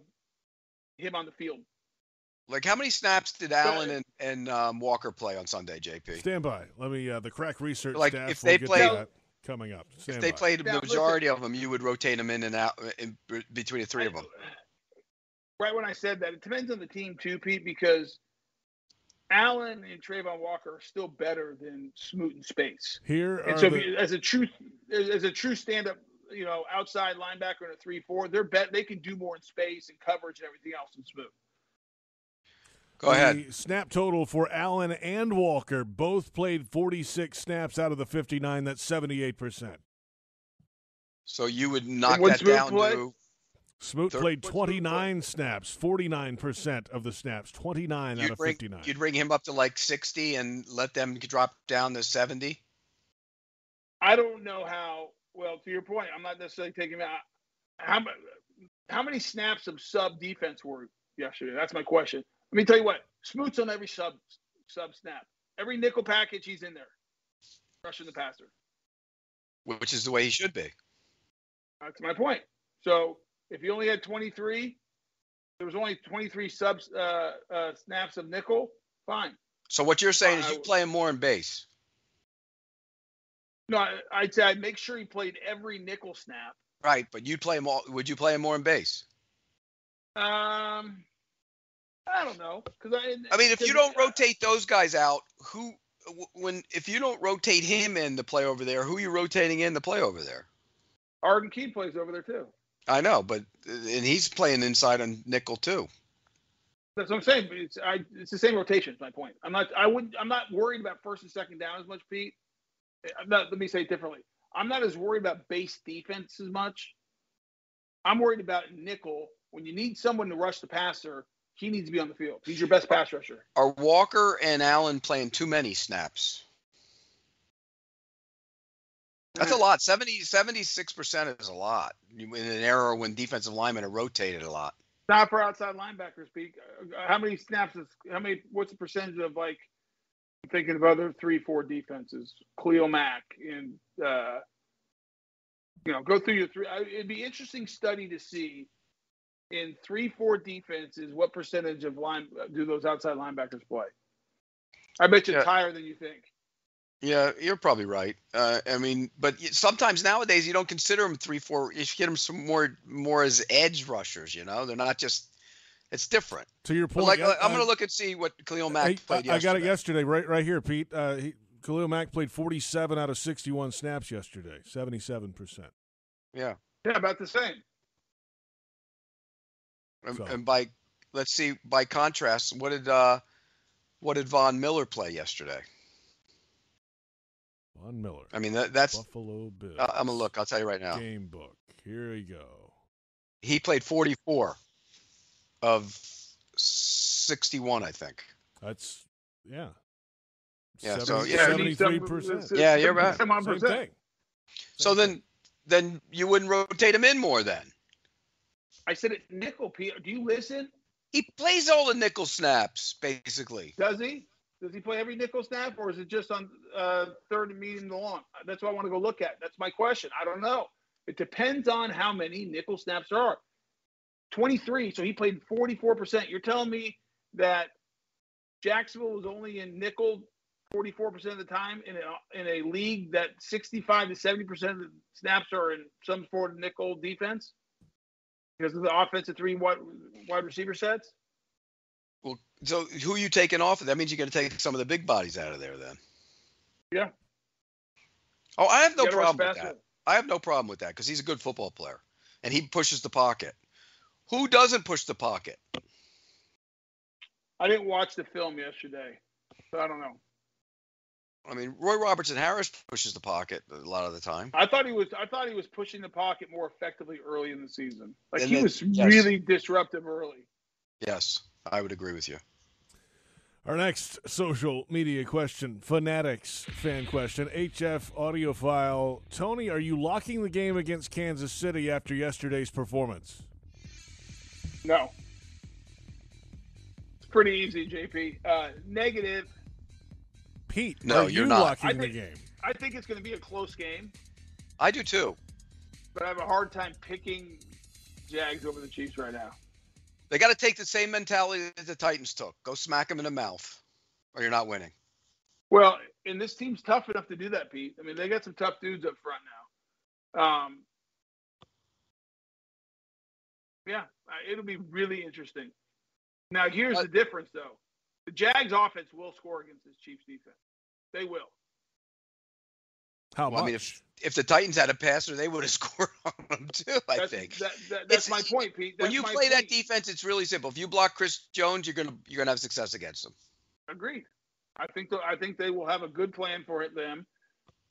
him on the field. Like how many snaps did Allen and, and um, Walker play on Sunday, JP? Stand by. Let me. Uh, the crack research Like, staff if will they get played- to that coming up. Stand If they by. played Now, the majority of them, you would rotate them in and out in, between the three of them. Right when I said that, it depends on the team too, Pete, because Allen and Travon Walker are still better than Smoot and Space. Here And so, the, you, as a true as a true stand-up, you know, outside linebacker in a three-four, they're bet they can do more in space and coverage and everything else than Smoot. Go ahead. The snap total for Allen and Walker both played 46 snaps out of the 59. That's 78%. So you would knock that down play? to Smoot Thir- played What's Smoot 29 snaps, 49% of the snaps, 29 out you'd of bring 59. you'd bring him up to like sixty and let them drop down to seventy. I don't know how. Well, to your point, I'm not necessarily taking out how how many snaps of sub defense were yesterday. That's my question. Let me tell you what. Smoot's on every sub sub snap. Every nickel package, he's in there, rushing the passer. which is the way he should be. That's my point. So if you only had 23, there was only 23 subs uh, uh, snaps of nickel. Fine. So what you're saying is you play him more in base. No, I- I'd say I'd make sure he played every nickel snap. Right, but you'd play him all would you play him more in base? Um, I don't know because I. I mean, if you don't uh, rotate those guys out, who when if you don't rotate him in the play over there, who are you rotating in the play over there? Arden Key plays over there too. I know, but and he's playing inside on nickel too. That's what I'm saying. It's I, it's the same rotation. Is my point. I'm not. I would. I'm not worried about first and second down as much, Pete. I'm not, let me say it differently. I'm not as worried about base defense as much. I'm worried about nickel. When you need someone to rush the passer, he needs to be on the field. He's your best pass rusher. Are Walker and Allen playing too many snaps? That's a lot. 70, 76% is a lot in an era when defensive linemen are rotated a lot. Not for outside linebackers, Pete. Uh, How many snaps is how many? What's the percentage of like? I'm thinking of other three, four defenses. Khalil Mack and uh, you know, go through your three. It'd be interesting study to see in three, four defenses what percentage of line do those outside linebackers play. I bet you it's Yeah. higher than you think. Yeah, you're probably right. Uh, I mean, but sometimes nowadays you don't consider them three, four. You get them some more, more as edge rushers. You know, they're not just. It's different. to your But point, like, I- I'm going to look and see what Khalil Mack Hey, played I, I got it yesterday. yesterday, right, right here, Pete. Uh, he, Khalil Mack played 47 out of 61 snaps yesterday, 77 percent. Yeah, Yeah, about the same. and, So- and by let's see. By contrast, what did uh, what did Von Miller play yesterday? Von Miller, I mean, that, that's. Buffalo Bills. Uh, I'm gonna look. I'll tell you right now. Game book. Here we go. He played 44 of 61, I think. That's yeah. Yeah, so, yeah, 73 percent. Yeah, you're right. Same 71%. thing. So then, then you wouldn't rotate him in more. Then I said it nickel, Pete. Do you listen? he plays all the nickel snaps basically. Does he? Does he play every nickel snap, or is it just on uh, third and medium to long? That's what I want to go look at. That's my question. I don't know. It depends on how many nickel snaps there are. 23, so he played 44%. You're telling me that Jacksonville was only in nickel 44% of the time in a, in a league that 65 to 70% of the snaps are in some sort of nickel defense because of the offensive three wide, wide receiver sets? Well, so who are you taking off? Of that means you're going to take some of the big bodies out of there then. Yeah. Oh, I have no You gotta rush problem with that. I have no problem with that because he's a good football player and he pushes the pocket. Who doesn't push the pocket? I didn't watch the film yesterday, so I don't know. I mean, Roy Robertson Harris pushes the pocket a lot of the time. I thought he was. I thought he was pushing the pocket more effectively early in the season. Like And he then- was yes. really disruptive early. Yes, I would agree with you. Our next social media question, Fanatics fan question, HF audiophile. Tony, are you locking the game against Kansas City after yesterday's performance? No. It's pretty easy, JP. Uh, negative. Pete, No, are you're you not. locking I the think- game? I think it's going to be a close game, I do too. but I have a hard time picking Jags over the Chiefs right now. They got to take the same mentality that the Titans took. Go smack them in the mouth, or you're not winning. Well, and this team's tough enough to do that, Pete. I mean, they got some tough dudes up front now. Um, yeah, uh, it'll be really interesting. Now, here's the difference, though: the Jags' offense will score against this Chiefs defense. They will. How Well, I mean, if if the Titans had a passer, they would have scored on them too. I That's, think. that, that, that's It's- my point, Pete. when you my play that defense, it's really simple. If you block Chris Jones, you're gonna you're gonna have success against them. Agreed. I think th- I think they will have a good plan for it. Them.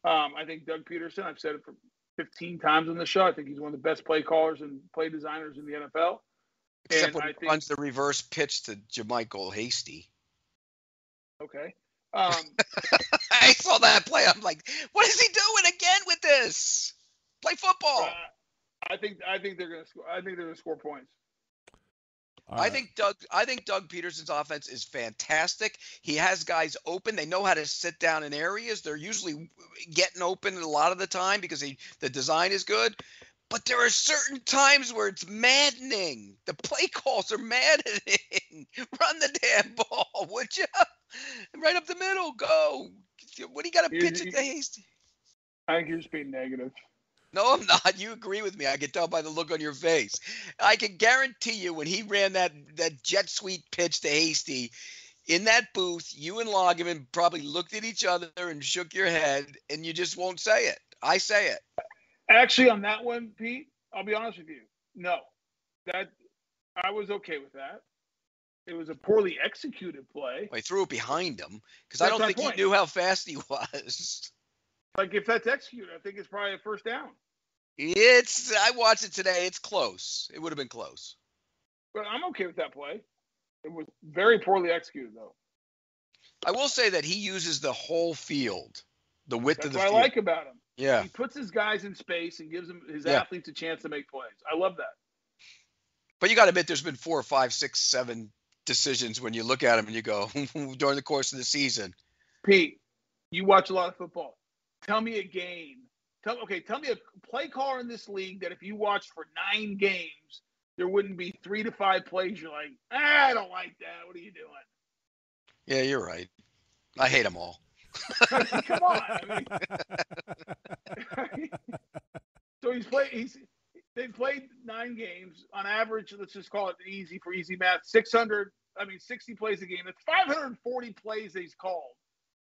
Um, I think Doug Pederson. I've said it for 15 times on the show. I think he's one of the best play callers and play designers in the NFL. Except And when I he think- runs the reverse pitch to JaMycal Hasty. Okay. Um, I saw that play. I'm like, what is he doing again with this? Play football. uh, I think I think they're gonna score. I think they're gonna score points. All I right. think Doug. I think Doug Pederson's offense is fantastic. He has guys open. They know how to sit down in areas. They're usually getting open a lot of the time because he, the design is good. But there are certain times where it's maddening. The play calls are maddening. Run the damn ball, would you? Right up the middle, go. What do you got to pitch it you- to Hasty? I think you're just being negative. No, I'm not. You agree with me. I can tell by the look on your face. I can guarantee you when he ran that that jet sweep pitch to Hasty in that booth, you and Lageman probably looked at each other and shook your head, and you just won't say it. I say it. Actually, on that one, Pete, I'll be honest with you. No, that I was okay with that. It was a poorly executed play. I threw it behind him because I don't think point. he knew how fast he was. Like if that's executed, I think it's probably a first down. It's. I watched it today. It's close. It would have been close. But I'm okay with that play. It was very poorly executed, though. I will say that he uses the whole field, the width That's of the what I like about him. Yeah. He puts his guys in space and gives them his Yeah. athletes a chance to make plays. I love that. But you got to admit, there's been four, five, six, seven decisions when you look at them and you go during the course of the season. Pete, you watch a lot of football. Tell me a game. Tell okay, tell me a play caller in this league that if you watched for nine games, there wouldn't be three to five plays. You're like, ah, I don't like that. What are you doing? Yeah, you're right. I hate them all. Come on. I mean, so he's played. He's they've played nine games on average. Let's just call it easy for easy math. Six hundred. I mean, sixty plays a game. That's five hundred and forty plays that he's called,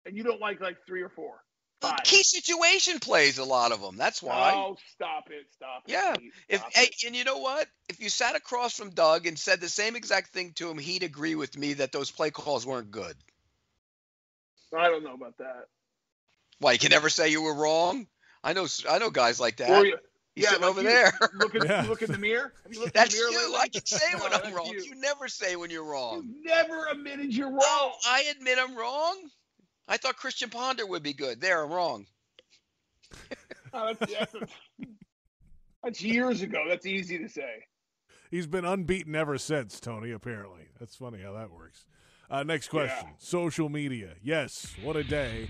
and you don't like like three or four. Well, Key situation plays a lot of them. That's why. Oh, stop it! Stop it! Yeah. Pete, If stop hey, it. and you know what? If you sat across from Doug and said the same exact thing to him, he'd agree with me that those play calls weren't good. I don't know about that. Why? You can never say you were wrong. I know. I know guys like that. Or you- He's yeah, sitting like over you. there. Look at Yeah. look in the mirror. Have you That's in the mirror you. lately? I can say when No, I'm wrong. you. You. never say when you're wrong. You never admitted you're wrong. Oh, I admit I'm wrong. I thought Christian Ponder would be good. There, I'm wrong. Oh, that's, that's, that's years ago. That's easy to say. He's been unbeaten ever since, Tony, apparently. That's funny how that works. Uh, next question Social media. Yes, what a day.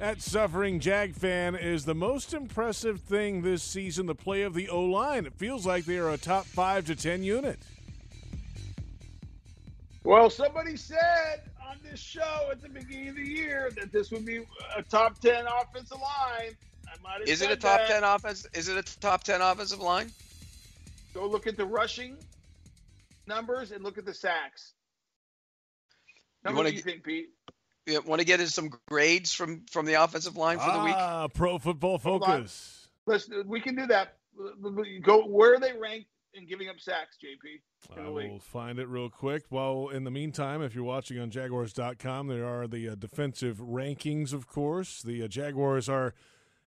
At Suffering Jag Fan is the most impressive thing this season the play of the O line. It feels like they are a top five to 10 unit. Well, somebody said on this show at the beginning of the year that this would be a top ten offensive line. I might have Is it a top that. ten offense? Is it a top ten offensive line? Go look at the rushing numbers and look at the sacks. Tell You wanna what you g- think, Pete? You want to get in some grades from from the offensive line for the week? Ah, Pro Football Hold on. Focus. Listen, we can do that. Go where are they ranked in giving up sacks, JP? I will find it real quick. Well, in the meantime, if you're watching on Jaguars.com, there are the uh, defensive rankings, of course. The uh, Jaguars are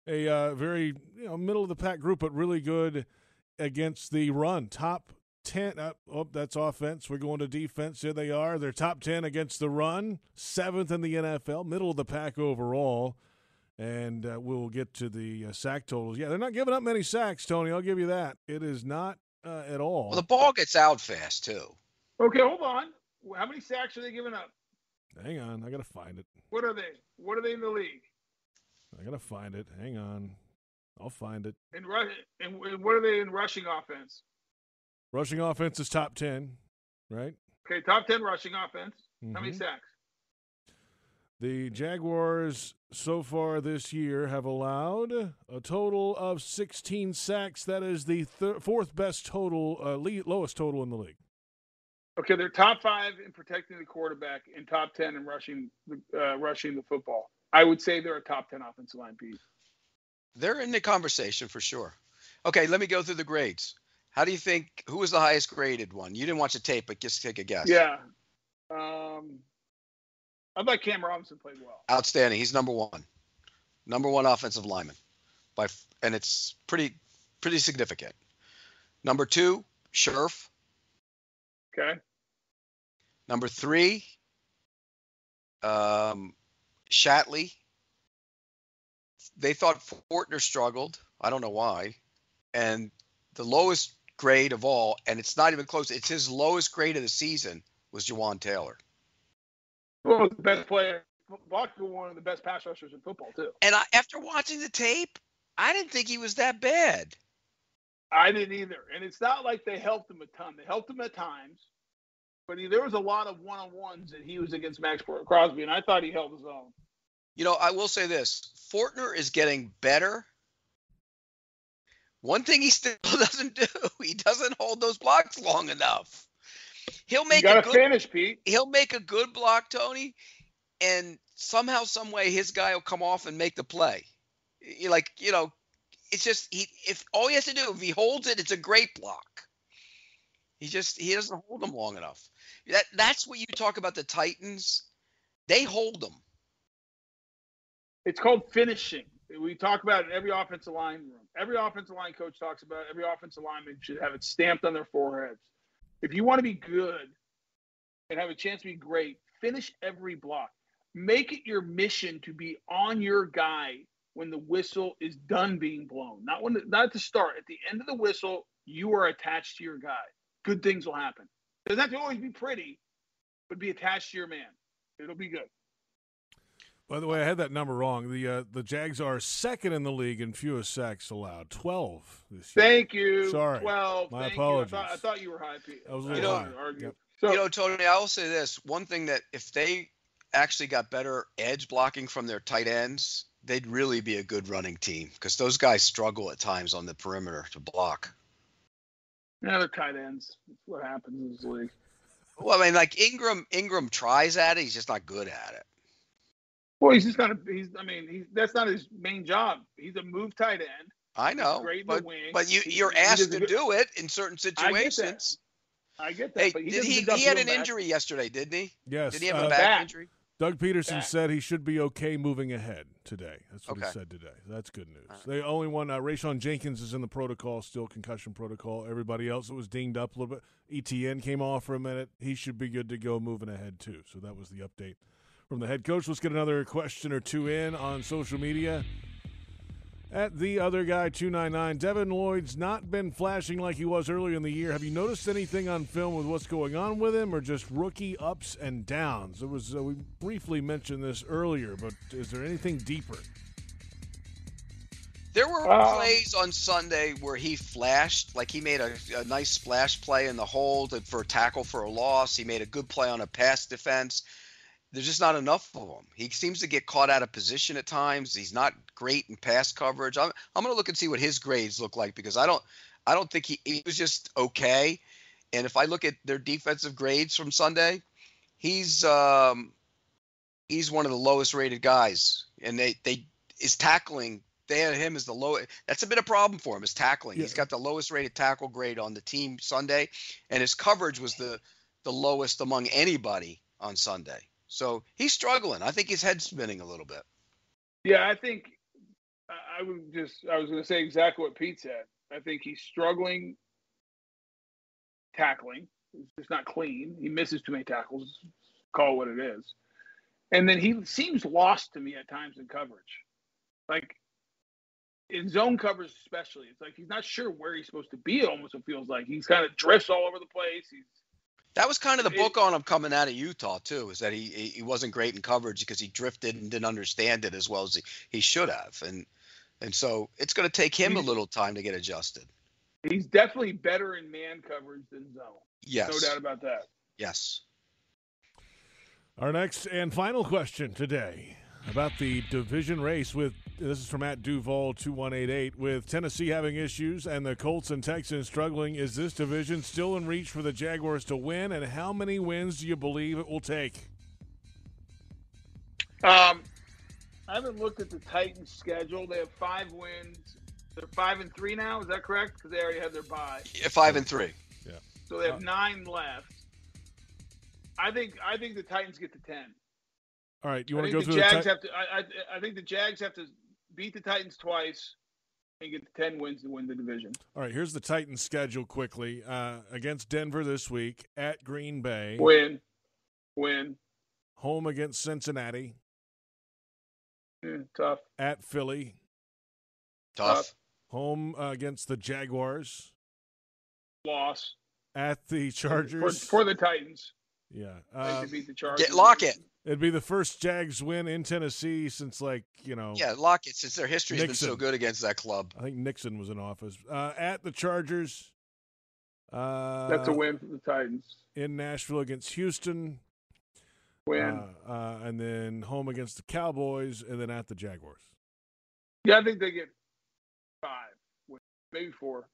a uh, very you know middle of the pack group, but really good against the run. Top 10. Uh, oh, that's offense. We're going to defense. Here they are. They're top 10 against the run, seventh in the NFL, middle of the pack overall. And uh, we'll get to the uh, sack totals. Yeah, they're not giving up many sacks, Tony. I'll give you that. It is not uh, at all. Well, the ball gets out fast, too. Okay, hold on. How many sacks are they giving up? Hang on. I got to find it. What are they? What are they in the league? I got to find it. Hang on. I'll find it. in And, and what are they in rushing offense? Rushing offense is top 10, right? Okay, top 10 rushing offense. Mm-hmm. How many mm-hmm. sacks? The Jaguars so far this year have allowed a total of 16 sacks. That is the thir- fourth best total, uh, lead, lowest total in the league. Okay, they're top five in protecting the quarterback and top 10 in rushing the, uh, rushing the football. I would say they're a top 10 offensive line piece. They're in the conversation for sure. Okay, let me go through the grades. How do you think? Who was the highest graded one? You didn't watch the tape, but just take a guess. Yeah. Um, I thought Cam Robinson played well. Outstanding. He's number one. Number one offensive lineman, by and it's pretty pretty significant. Number two, Scherff. Okay. Number three, um, Shatley. They thought Fortner struggled. I don't know why. And the lowest grade of all, and it's not even close. It's his lowest grade of the season was Jawaan Taylor. Well, the best player, Buck, one of the best pass rushers in football too. And I, after watching the tape, I didn't think he was that bad. I didn't either. And it's not like they helped him a ton. They helped him at times, but he, there was a lot of one-on-ones that he was against Maxx Crosby, and I thought he held his own. You know, I will say this: Fortner is getting better one thing he still doesn't do, he doesn't hold those blocks long enough. He'll make you a good, finish, Pete. He'll make a good block, Tony, and somehow, some way, his guy will come off and make the play. Like, you know, it's just he. If all he has to do, if he holds it, it's a great block. He just he doesn't hold them long enough. That that's what you talk about the Titans. They hold them. It's called finishing. We talk about it in every offensive line room. Every offensive line coach talks about it. Every offensive lineman should have it stamped on their foreheads. If you want to be good and have a chance to be great, finish every block. Make it your mission to be on your guy when the whistle is done being blown. Not when not at the start. At the end of the whistle, you are attached to your guy. Good things will happen. It doesn't have to always be pretty, but be attached to your man. It'll be good. By the way, I had that number wrong. The uh, the Jags are second in the league in fewest sacks allowed, twelve this year. Thank you. Sorry, twelve. My Thank apologies. You. I, thought, I, thought, you were high, Pete. I was a little you know, high. Yep. So, you know, Tony, I will say this: one thing that if they actually got better edge blocking from their tight ends, they'd really be a good running team because those guys struggle at times on the perimeter to block. Yeah, they're tight ends. That's what happens in this league. Well, I mean, like Ingram, Ingram tries at it. He's just not good at it. Well, he's just kind of he's. I mean, he's that's not his main job. He's a move tight end. I know, but but you you're asked to good, do it in certain situations. I get that. Hey, but he, did he, he had an back. injury yesterday, didn't he? Yes. Did he have uh, a back, back, injury? Doug Pederson back. said he should be okay moving ahead today. That's what okay. he said today. That's good news. Right. They only one. Uh, Rayshawn Jenkins is in the protocol, still concussion protocol. Everybody else that was dinged up a little bit. ETN came off for a minute. He should be good to go moving ahead too. So that was the update from the head coach. Let's get another question or two in on social media. At the other guy, 299, Devin Lloyd's not been flashing like he was earlier in the year. Have you noticed anything on film with what's going on with him or just rookie ups and downs? It was uh, We briefly mentioned this earlier, but is there anything deeper? There were uh, plays on Sunday where he flashed, like he made a, a nice splash play in the hold for a tackle for a loss. He made a good play on a pass defense there's just not enough of him. He seems to get caught out of position at times. He's not great in pass coverage. I'm, I'm going to look and see what his grades look like because I don't I don't think he, he was just okay. And if I look at their defensive grades from Sunday, he's um, he's one of the lowest rated guys. And they they his tackling they had him as the low. That's a bit of a problem for him. Is tackling. Yeah. He's got the lowest rated tackle grade on the team Sunday, and his coverage was the the lowest among anybody on Sunday. So he's struggling. I think his head's spinning a little bit. Yeah, I think I would just I was going to say exactly what Pete said. I think he's struggling tackling. It's just not clean. He misses too many tackles. Call it what it is. And then he seems lost to me at times in coverage. Like in zone coverage especially. It's like he's not sure where he's supposed to be, almost feels like. He's kind of drifts all over the place. He's That was kind of the It- book on him coming out of Utah too, is that he he he wasn't great in coverage because he drifted and didn't understand it as well as he, he should have, and and so it's going to take him a little time to get adjusted. he's definitely better in man coverage than zone. Yes, No doubt about that. yes. Our next and final question today about the division race with this is from at Duval 2188 with Tennessee having issues and the Colts and Texans struggling is this division still in reach for the Jaguars to win and how many wins do you believe it will take? Um, I haven't looked at the Titans' schedule. They have five wins. They're five and three now. Is that correct? Because they already had their bye, Yeah, Five and three. Yeah. so they have Uh, nine left. I think I think the Titans get to ten. All right, you want to think go the through Jags the ti- have to. I, I I think the Jags have to beat the Titans twice and get to ten wins to win the division. All right, here's the Titans schedule quickly. Uh, against Denver this week, at Green Bay, Win, win. home against Cincinnati, tough. at Philly, Tough. home uh, against the Jaguars, Loss at the Chargers. for the Titans. yeah. They Uh, to beat the Chargers. Get Lockett. It'd be the first Jags win in Tennessee since like you know. Yeah, Lockett. Since their history's been so good against that club. I think Nixon was in office. Uh, at the Chargers. Uh, That's a win for the Titans. in Nashville against Houston. Win. Uh, uh, and then home against the Cowboys, and then at the Jaguars. Yeah, I think they get five, maybe four.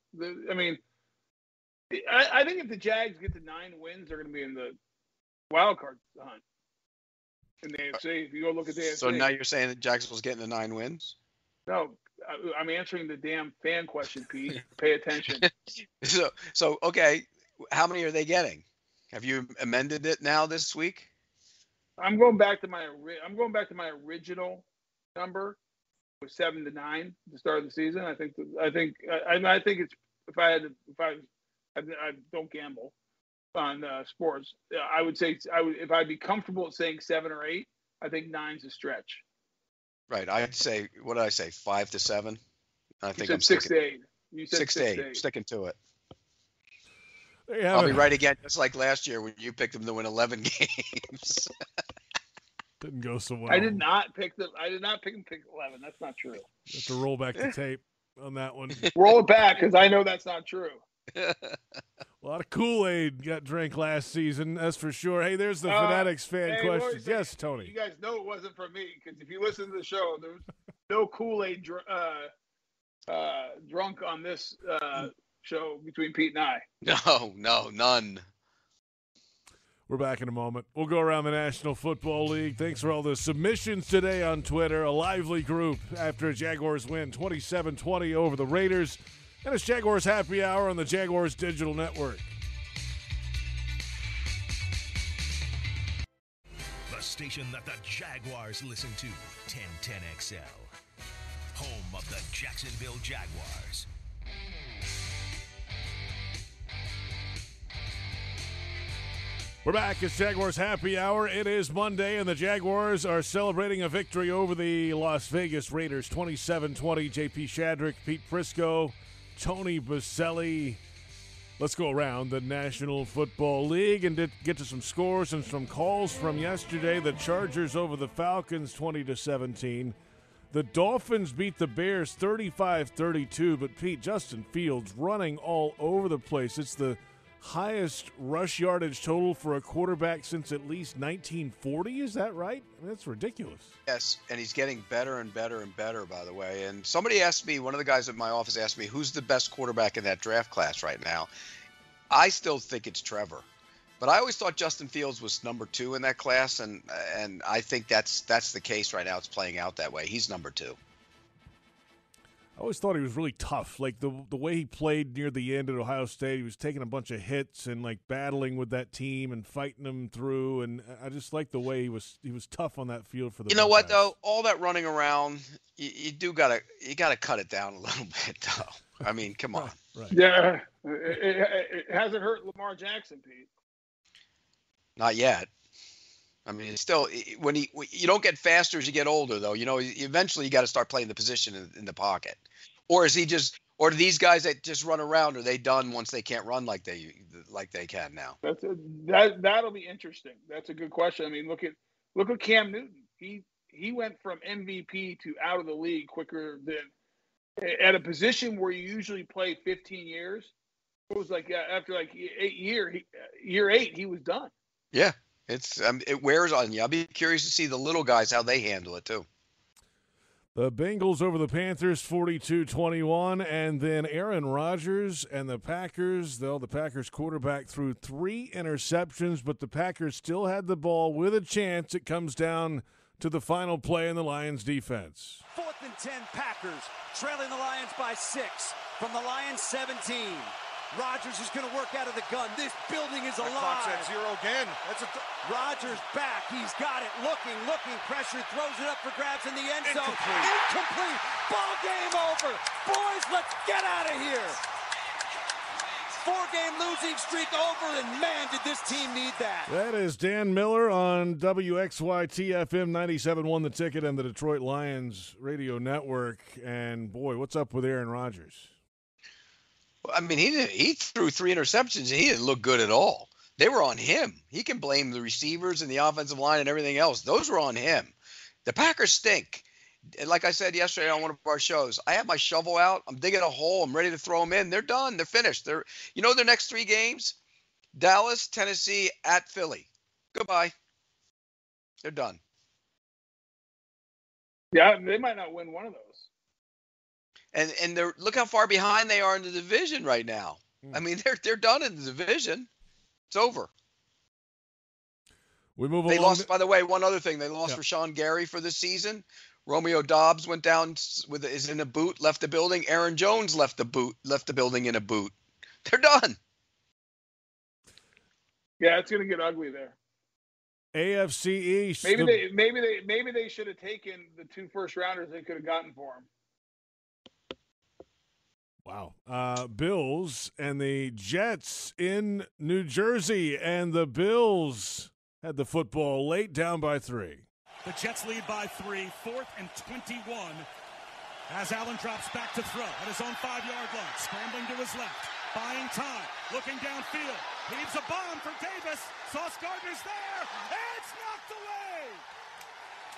I mean, I, I think if the Jags get to nine wins, they're going to be in the wild card hunt in the AFC. If you go look at the AFC, So now you're saying that Jacksonville's getting the nine wins? no, I, I'm answering the damn fan question, Pete. Pay attention. So so okay, how many are they getting? Have you amended it now this week? I'm going back to my I'm going back to my original number was seven to nine at the start of the season. I think I think I, I think it's if I had to, if I, I I don't gamble on uh, sports. uh, I would say I would if I'd be comfortable saying seven or eight. I think nine's a stretch. Right. I'd say what did I say? Five to seven. I You think said I'm six sticking to eight. You said six, to eight. Sticking to it. There you have I'll be right again, just like last year when you picked them to win 11 games. Didn't go so well. I did not pick the. I did not pick him pick eleven. That's not true. Have to roll back the tape on that one. Roll it back because I know that's not true. A lot of Kool Aid got drank last season, that's for sure. Hey, there's the Uh, Fanatics fan hey, Lori questions. said- Yes, You guys know it wasn't from me because if you listen to the show, there was no Kool Aid dr- uh, uh, drunk on this uh, show between Pete and I. no, no, none. We're back in a moment. We'll go around the National Football League. Thanks for all the submissions today on Twitter. A lively group after Jaguars win 27 20 over the Raiders. And it's Jaguars Happy Hour on the Jaguars Digital Network. The station that the Jaguars listen to, 1010XL. Home of the Jacksonville Jaguars. We're back. It's Jaguars Happy Hour. It is Monday, and the Jaguars are celebrating a victory over the Las Vegas Raiders 27 20. JP Shadrick, Pete Prisco, Tony Boselli. Let's go around the National Football League and get to some scores and some calls from yesterday. The Chargers over the Falcons 20 to 17. The Dolphins beat the Bears 35 32, but Pete, Justin Fields running all over the place. It's the highest rush yardage total for a quarterback since at least 1940. Is that right? I mean, that's ridiculous. Yes, and he's getting better and better and better, by the way. And somebody asked me, one of the guys at my office asked me, who's the best quarterback in that draft class right now? I still think it's Trevor. But I always thought Justin Fields was number two in that class, and and I think that's that's the case right now. It's playing out that way. He's number two. I always thought he was really tough. Like the the way he played near the end at Ohio State, he was taking a bunch of hits and like battling with that team and fighting them through. And I just like the way he was he was tough on that field for the. You know what Buckeyes. though? All that running around, you, you do gotta you gotta cut it down a little bit though. I mean, come on. Right. Yeah, it, it, it hasn't hurt Lamar Jackson, Pete. Not yet. I mean, it's still when he you don't get faster as you get older, though. You know, eventually you got to start playing the position in, in, the pocket, or is he just, or do these guys that just run around are they done once they can't run like they like they can now? That's a, that that'll be interesting. That's a good question. I mean, look at look at Cam Newton. He he went from MVP to out of the league quicker than at a position where you usually play 15 years. It was like uh, after like eight year he, uh, year eight he was done. Yeah, it's um, it wears on you. I'll be curious to see the little guys how they handle it too. The Bengals over the Panthers 42-21 and then Aaron Rodgers and the Packers, though the Packers quarterback threw 3 interceptions but the Packers still had the ball with a chance. It comes down to the final play in the Lions defense. Fourth and 10 Packers trailing the Lions by 6 from the Lions 17. Rodgers is going to work out of the gun. This building is alive. Clock's at zero again. That's a th- Rodgers back. He's got it. Looking, looking. Pressure. Throws it up for grabs in the end zone. Incomplete. Incomplete. Ball game over. Boys, let's get out of here. Four-game losing streak over, and man, did this team need that. That is Dan Miller on WXYT FM 97.1 The Ticket and the Detroit Lions radio network. And boy, what's up with Aaron Rodgers? I mean, he he threw three interceptions and he didn't look good at all. They were on him. He can blame the receivers and the offensive line and everything else. Those were on him. The Packers stink. Like I said yesterday on one of our shows, I have my shovel out. I'm digging a hole. I'm ready to throw them in. They're done. They're finished. They're you know their next three games: Dallas, Tennessee, at Philly. Goodbye. They're done. Yeah, they might not win one of those and and they're look how far behind they are in the division right now. Mm. I mean, they're they're done in the division. It's over. We move. They lost, by the way. One other thing, they lost Rashan Gary for the season. Romeo Doubs went down with is in a boot, left the building. Aaron Jones left the boot, left the building in a boot. They're done. Yeah, it's going to get ugly there. AFC East. Maybe the, they maybe they maybe they should have taken the two first rounders they could have gotten for him. Wow. Uh, Bills and the Jets in New Jersey, and the Bills had the football late down by three. The Jets lead by three, fourth and 21. As Allen drops back to throw at his own five yard line, scrambling to his left, buying time, looking downfield, heaves a bomb for Davis. Sauce Gardner's there, it's knocked away.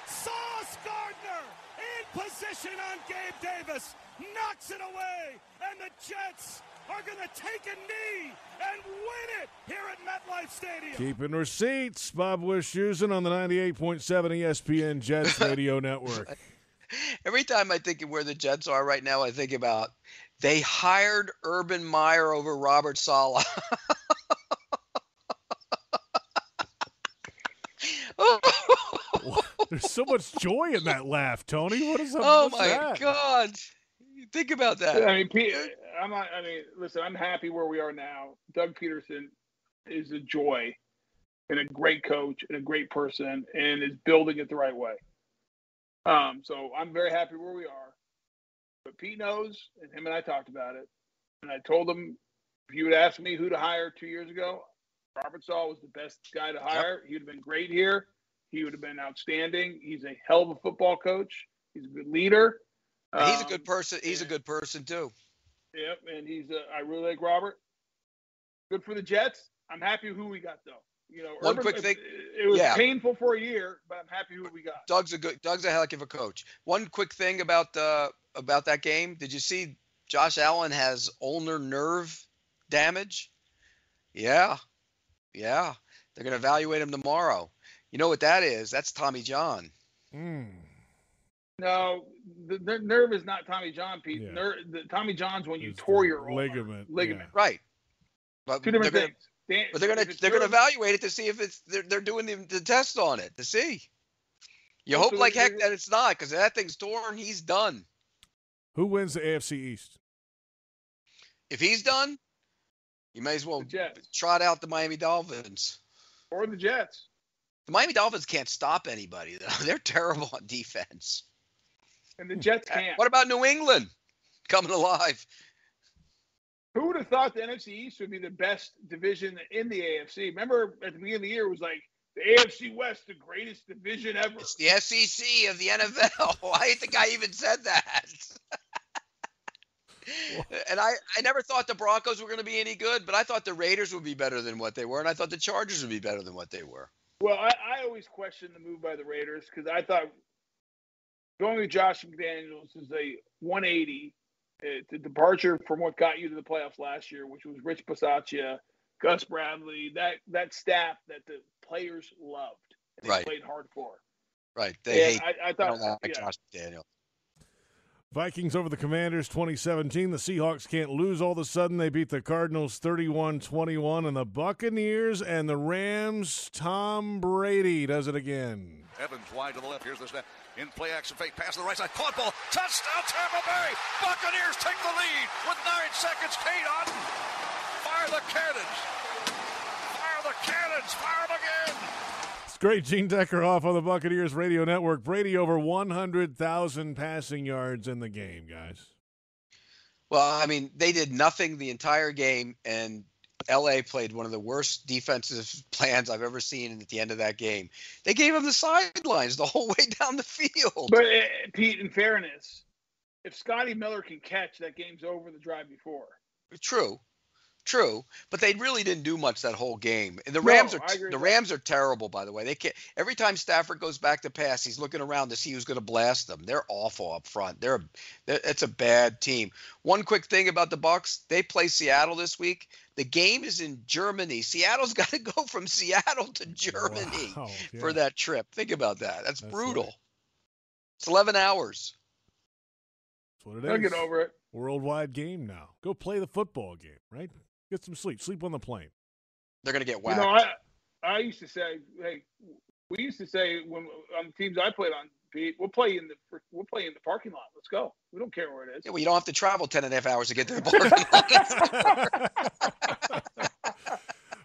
Sauce Gardner in position on Gabe Davis knocks it away, and the Jets are going to take a knee and win it here at MetLife Stadium. Keeping receipts, Bob Wischusen on the 98.7 ESPN Jets radio network. Every time I think of where the Jets are right now, I think about they hired Urban Meyer over Robert Saleh. There's so much joy in that laugh, Tony. What is up? Oh my that? God! Think about that. I mean, I'm not. I mean, listen. I'm happy where we are now. Doug Pederson is a joy, and a great coach, and a great person, and is building it the right way. Um, so I'm very happy where we are. But Pete knows, and him and I talked about it. And I told him if you would ask me who to hire two years ago, Robert Saleh was the best guy to hire. Yep. He'd have been great here. He would have been outstanding. He's a hell of a football coach. He's a good leader. Um, he's a good um, person. He's and, a good person too. Yep, and he's. A, I really like Robert. Good for the Jets. I'm happy who we got though. You know, one Urban, quick thing. It, it was yeah. painful for a year, but I'm happy who we got. Doug's a good. Doug's a heck of a coach. One quick thing about uh, about that game. Did you see Josh Allen has ulnar nerve damage? Yeah, yeah. They're going to evaluate him tomorrow. You know what that is? That's Tommy John. Mm. No, the, the, nerve is not Tommy John, Pete. Yeah. Nerve, the, Tommy John's when you it's tore your ligament. Ligament. Yeah. Right. But Two different things. Gonna, but they're gonna they're gonna evaluate it to see if it's they're they're doing the, the test on it to see. You hope like heck that it's not because if that thing's torn. He's done. Who wins the AFC East? If he's done, you may as well The Jets trot out the Miami Dolphins. or the Jets. The Miami Dolphins can't stop anybody, though. They're terrible on defense. And the Jets Uh, can't. What about New England coming alive? Who would have thought the NFC East would be the best division in the AFC? Remember at the beginning of the year, it was like the AFC West, the greatest division ever. It's the SEC of the NFL. I think I even said that. and I, I never thought the Broncos were going to be any good, but I thought the Raiders would be better than what they were, and I thought the Chargers would be better than what they were. Well, I, I always questioned the move by the Raiders because I thought going with Josh McDaniels is a 180. It's eh, a departure from what got you to the playoffs last year, which was Rich Bisaccia, Gus Bradley, that that staff that the players loved and they Right. played hard for. Right? They hate. I, I thought, don't like yeah. Josh McDaniel. Vikings over the Commanders 2017. The Seahawks can't lose all of a sudden. They beat the Cardinals 31 21. And the Buccaneers and the Rams, Tom Brady does it again. Evans wide to the left. Here's the snap. In play action fake. Pass to the right side. Caught ball. Touchdown Tampa Bay. Buccaneers take the lead with nine seconds. Cade Otton. Fire the cannons. Fire the cannons. Fire them again. It's great. Gene Deckerhoff on the Buccaneers radio network. Brady over 100,000 passing yards in the game, guys. Well, I mean, they did nothing the entire game, and LA played one of the worst defensive plans I've ever seen at the end of that game. They gave him the sidelines the whole way down the field. But uh, Pete, in fairness, if Scotty Miller can catch, that game's over the drive before. True, true, but they really didn't do much that whole game. And the No, Rams are the with that. Rams are terrible, by the way. They can't. Every time Stafford goes back to pass, he's looking around to see who's going to blast them. They're awful up front. They're, they're it's a bad team. One quick thing about the Bucks: they play Seattle this week. The game is in Germany. Seattle's got to go from Seattle to Germany Wow, for that trip. Think about that. That's, That's brutal. right. It's 11 hours. That's what it They'll is. get over it. Worldwide game now. Go play the football game, right? Get some sleep. Sleep on the plane. They're going to get You whacked. know, I I used to say, hey, we used to say when on the teams I played on, Pete, we'll play in the we'll play in the parking lot. Let's go. We don't care where it is. yeah, well, you don't have to travel 10 and a half hours to get to the parking lot.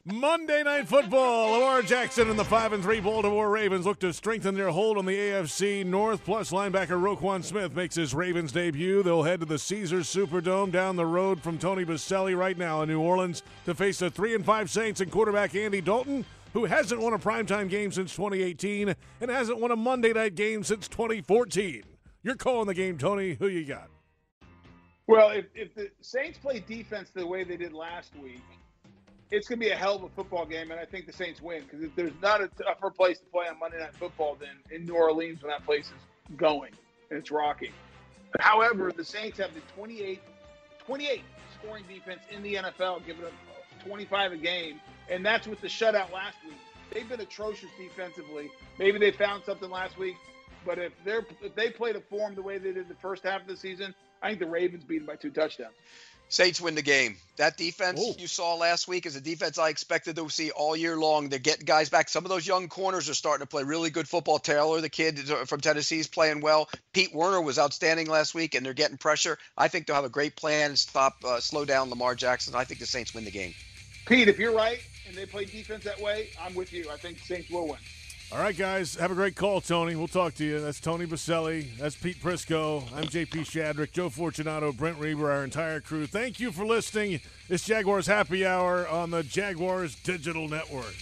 Monday Night Football. Lamar Jackson and the 5 and 3 Baltimore Ravens look to strengthen their hold on the AFC North. Plus, linebacker Roquan Smith makes his Ravens debut. They'll head to the Caesars Superdome down the road from Tony Boselli right now in New Orleans to face the 3 and 5 Saints and quarterback Andy Dalton, who hasn't won a primetime game since 2018 and hasn't won a Monday night game since 2014. You're calling the game, Tony. Who you got? Well, if, if the Saints play defense the way they did last week, it's going to be a hell of a football game, and I think the Saints win because there's not a tougher place to play on Monday Night Football than in New Orleans when that place is going and it's rocking. However, the Saints have the 28, 28 scoring defense in the NFL, giving them 25 a game, and that's with the shutout last week. They've been atrocious defensively. Maybe they found something last week, but if they're if they play to form the way they did the first half of the season, I think the Ravens beat them by two touchdowns. Saints win the game. That defense Oh. you saw last week is a defense I expected to see all year long. They're getting guys back. Some of those young corners are starting to play really good football. Taylor, the kid from Tennessee, is playing well. Pete Werner was outstanding last week, and they're getting pressure. I think they'll have a great plan and stop, uh, slow down Lamar Jackson. I think the Saints win the game. Pete, if you're right and they play defense that way, I'm with you. I think Saints will win. All right, guys. Have a great call, Tony. We'll talk to you. That's Tony Boselli. That's Pete Prisco. I'm JP Shadrick, Joe Fortunato, Brent Reber, our entire crew. Thank you for listening. It's Jaguars Happy Hour on the Jaguars Digital Network.